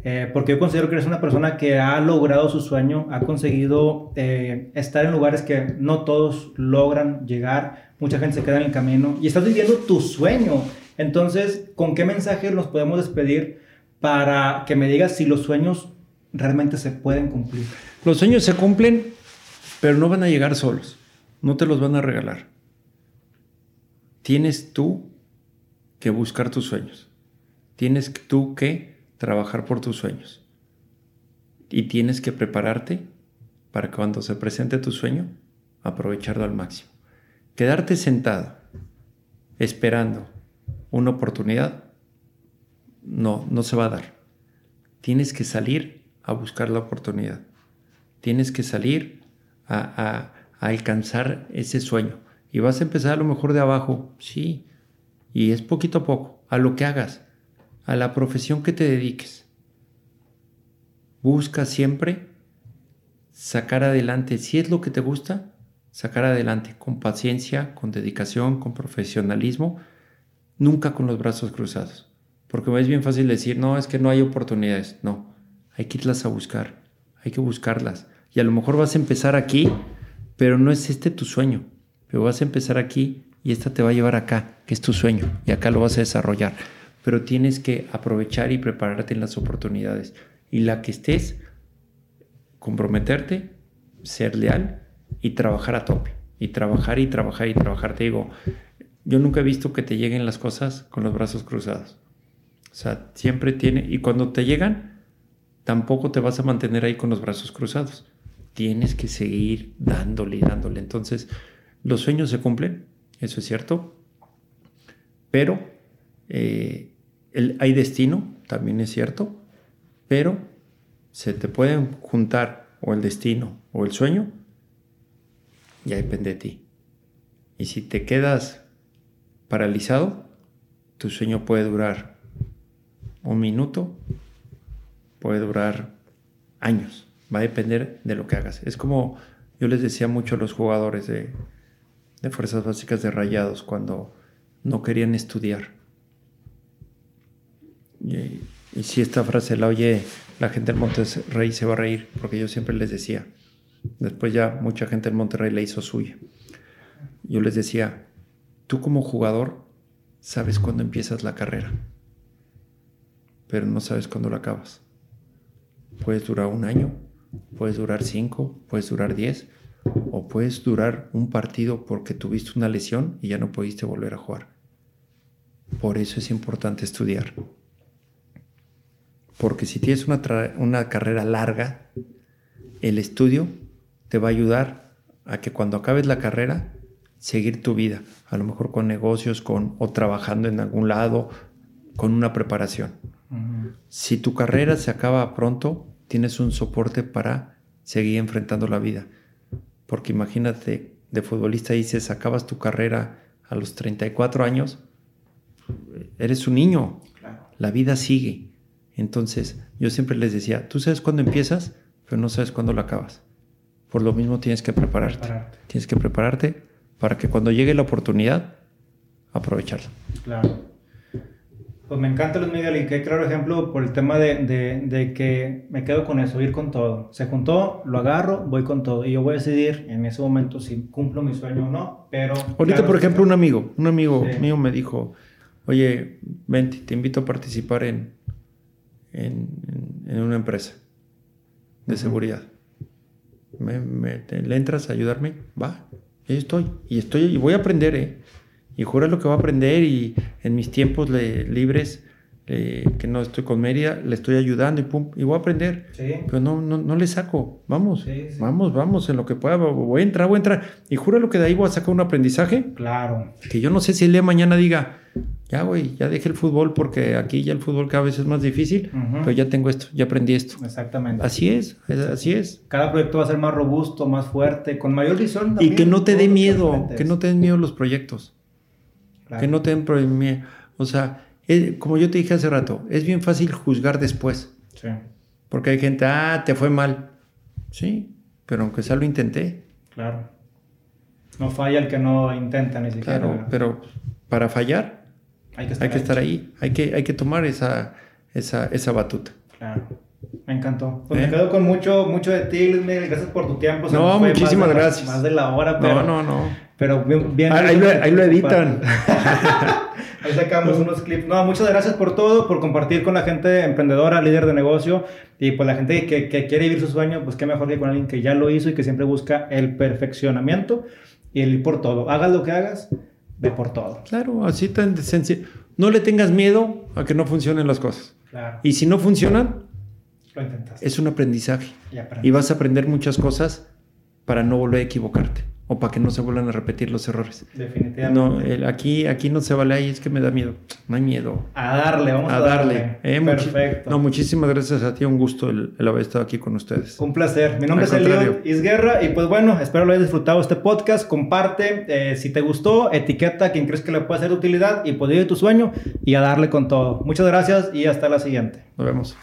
eh, porque yo considero que eres una persona que ha logrado su sueño, ha conseguido eh, estar en lugares que no todos logran llegar, mucha gente se queda en el camino y estás viviendo tu sueño. Entonces, ¿con qué mensaje nos podemos despedir para que me digas si los sueños realmente se pueden cumplir? Los sueños se cumplen, pero no van a llegar solos, no te los van a regalar. Tienes tú que buscar tus sueños. Tienes tú que trabajar por tus sueños. Y tienes que prepararte para cuando se presente tu sueño, aprovecharlo al máximo. Quedarte sentado, esperando una oportunidad, no, no se va a dar. Tienes que salir a buscar la oportunidad. Tienes que salir a, a alcanzar ese sueño. Y vas a empezar a lo mejor de abajo, sí, y es poquito a poco, a lo que hagas, a la profesión que te dediques. Busca siempre sacar adelante, si es lo que te gusta, sacar adelante con paciencia, con dedicación, con profesionalismo, nunca con los brazos cruzados. Porque es bien fácil decir, no, es que no hay oportunidades. No, hay que irlas a buscar, hay que buscarlas. Y a lo mejor vas a empezar aquí, pero no es este tu sueño. Pero vas a empezar aquí y esta te va a llevar acá, que es tu sueño, y acá lo vas a desarrollar. Pero tienes que aprovechar y prepararte en las oportunidades. Y la que estés, comprometerte, ser leal y trabajar a tope. y trabajar y trabajar y trabajar. Te digo, yo nunca he visto que te lleguen las cosas con los brazos cruzados. O sea, siempre tiene, y cuando te llegan, tampoco te vas a mantener ahí con los brazos cruzados. Tienes que seguir dándole y dándole. Entonces, los sueños se cumplen, eso es cierto, pero eh, hay destino, también es cierto, pero se te pueden juntar o el destino o el sueño, ya depende de ti. Y si te quedas paralizado, tu sueño puede durar un minuto, puede durar años, va a depender de lo que hagas. Es como yo les decía mucho a los jugadores de, de Fuerzas Básicas de Rayados cuando no querían estudiar. Y, si esta frase la oye la gente del Monterrey se va a reír, porque yo siempre les decía, después ya mucha gente del Monterrey le hizo suya. Yo les decía, tú como jugador sabes cuándo empiezas la carrera, pero no sabes cuándo la acabas. Puedes durar un año, puedes durar cinco, puedes durar diez, o puedes durar un partido porque tuviste una lesión y ya no pudiste volver a jugar. Por eso es importante estudiar. Porque si tienes una, una carrera larga, el estudio te va a ayudar a que cuando acabes la carrera, seguir tu vida, a lo mejor con negocios, con, o trabajando en algún lado, con una preparación. Si tu carrera se acaba pronto, tienes un soporte para seguir enfrentando la vida. Porque imagínate, de futbolista dices, acabas tu carrera a los 34 años, eres un niño, la vida sigue. Entonces, yo siempre les decía, tú sabes cuándo empiezas, pero no sabes cuándo lo acabas. Por lo mismo tienes que prepararte. Tienes que prepararte para que cuando llegue la oportunidad, aprovecharla. Claro. Pues me encanta Luis Miguel y qué claro ejemplo por el tema de, de, de, que me quedo con eso, ir con todo. Se juntó, lo agarro, voy con todo. Y yo voy a decidir en ese momento si cumplo mi sueño o no, pero... Ahorita, por ejemplo, un amigo, un amigo mío me dijo, oye, vente, te invito a participar en, en, en una empresa de seguridad. Me, me, ¿Le entras a ayudarme? Va, ahí estoy. Y estoy y voy a aprender, ¿eh? Y jura lo que va a aprender y en mis tiempos libres eh, que no estoy con Mérida, le estoy ayudando y pum, y voy a aprender. Pero no, no, no, le saco. Vamos, vamos, vamos, en lo que pueda. Voy a entrar, voy a entrar. Y jura lo que de ahí voy a sacar un aprendizaje. Claro. Que yo no sé si el día de mañana diga, ya, güey, ya dejé el fútbol porque aquí ya el fútbol cada vez es más difícil, pero ya tengo esto, ya aprendí esto. Exactamente. Así es, así es. Cada proyecto va a ser más robusto, más fuerte, con mayor visión. y que no te dé miedo, que no te den miedo los proyectos. Que no te den miedo. O sea, como yo te dije hace rato, es bien fácil juzgar después. Sí. Porque hay gente, ah, te fue mal. Sí, pero aunque sea lo intenté. Claro. No falla el que no intenta ni siquiera. Claro, pero para fallar hay que estar, ahí. Hay que, hay que tomar esa, esa, esa batuta. Claro. Me encantó. Pues me ¿Eh? quedo con mucho, mucho de ti, Luis Miguel. Gracias por tu tiempo. no, muchísimas gracias. más de la hora, pero. No, no, no. Pero bien. ahí, lo, ahí, lo, editan. ahí sacamos unos clips. No, muchas gracias por todo, por compartir con la gente emprendedora, líder de negocio. Y pues la gente que, que quiere vivir su sueño, pues qué mejor que con alguien que ya lo hizo y que siempre busca el perfeccionamiento y el ir por todo. Hagas lo que hagas, ve por todo. Claro, así tan sencillo. No le tengas miedo a que no funcionen las cosas. Claro. Y si no funcionan, es un aprendizaje. Y, vas a aprender muchas cosas para no volver a equivocarte o para que no se vuelvan a repetir los errores. Definitivamente. No, aquí, aquí no se vale, ahí es que me da miedo. No hay miedo. A darle, vamos a, darle. Eh, Perfecto. No, muchísimas gracias a ti, un gusto el, haber estado aquí con ustedes. Un placer. Mi nombre es Elio Isguerra y pues bueno, espero lo hayas disfrutado este podcast. Comparte, eh, si te gustó, etiqueta a quien crees que le puede ser de utilidad y poder ir tu sueño y a darle con todo. Muchas gracias y hasta la siguiente. Nos vemos.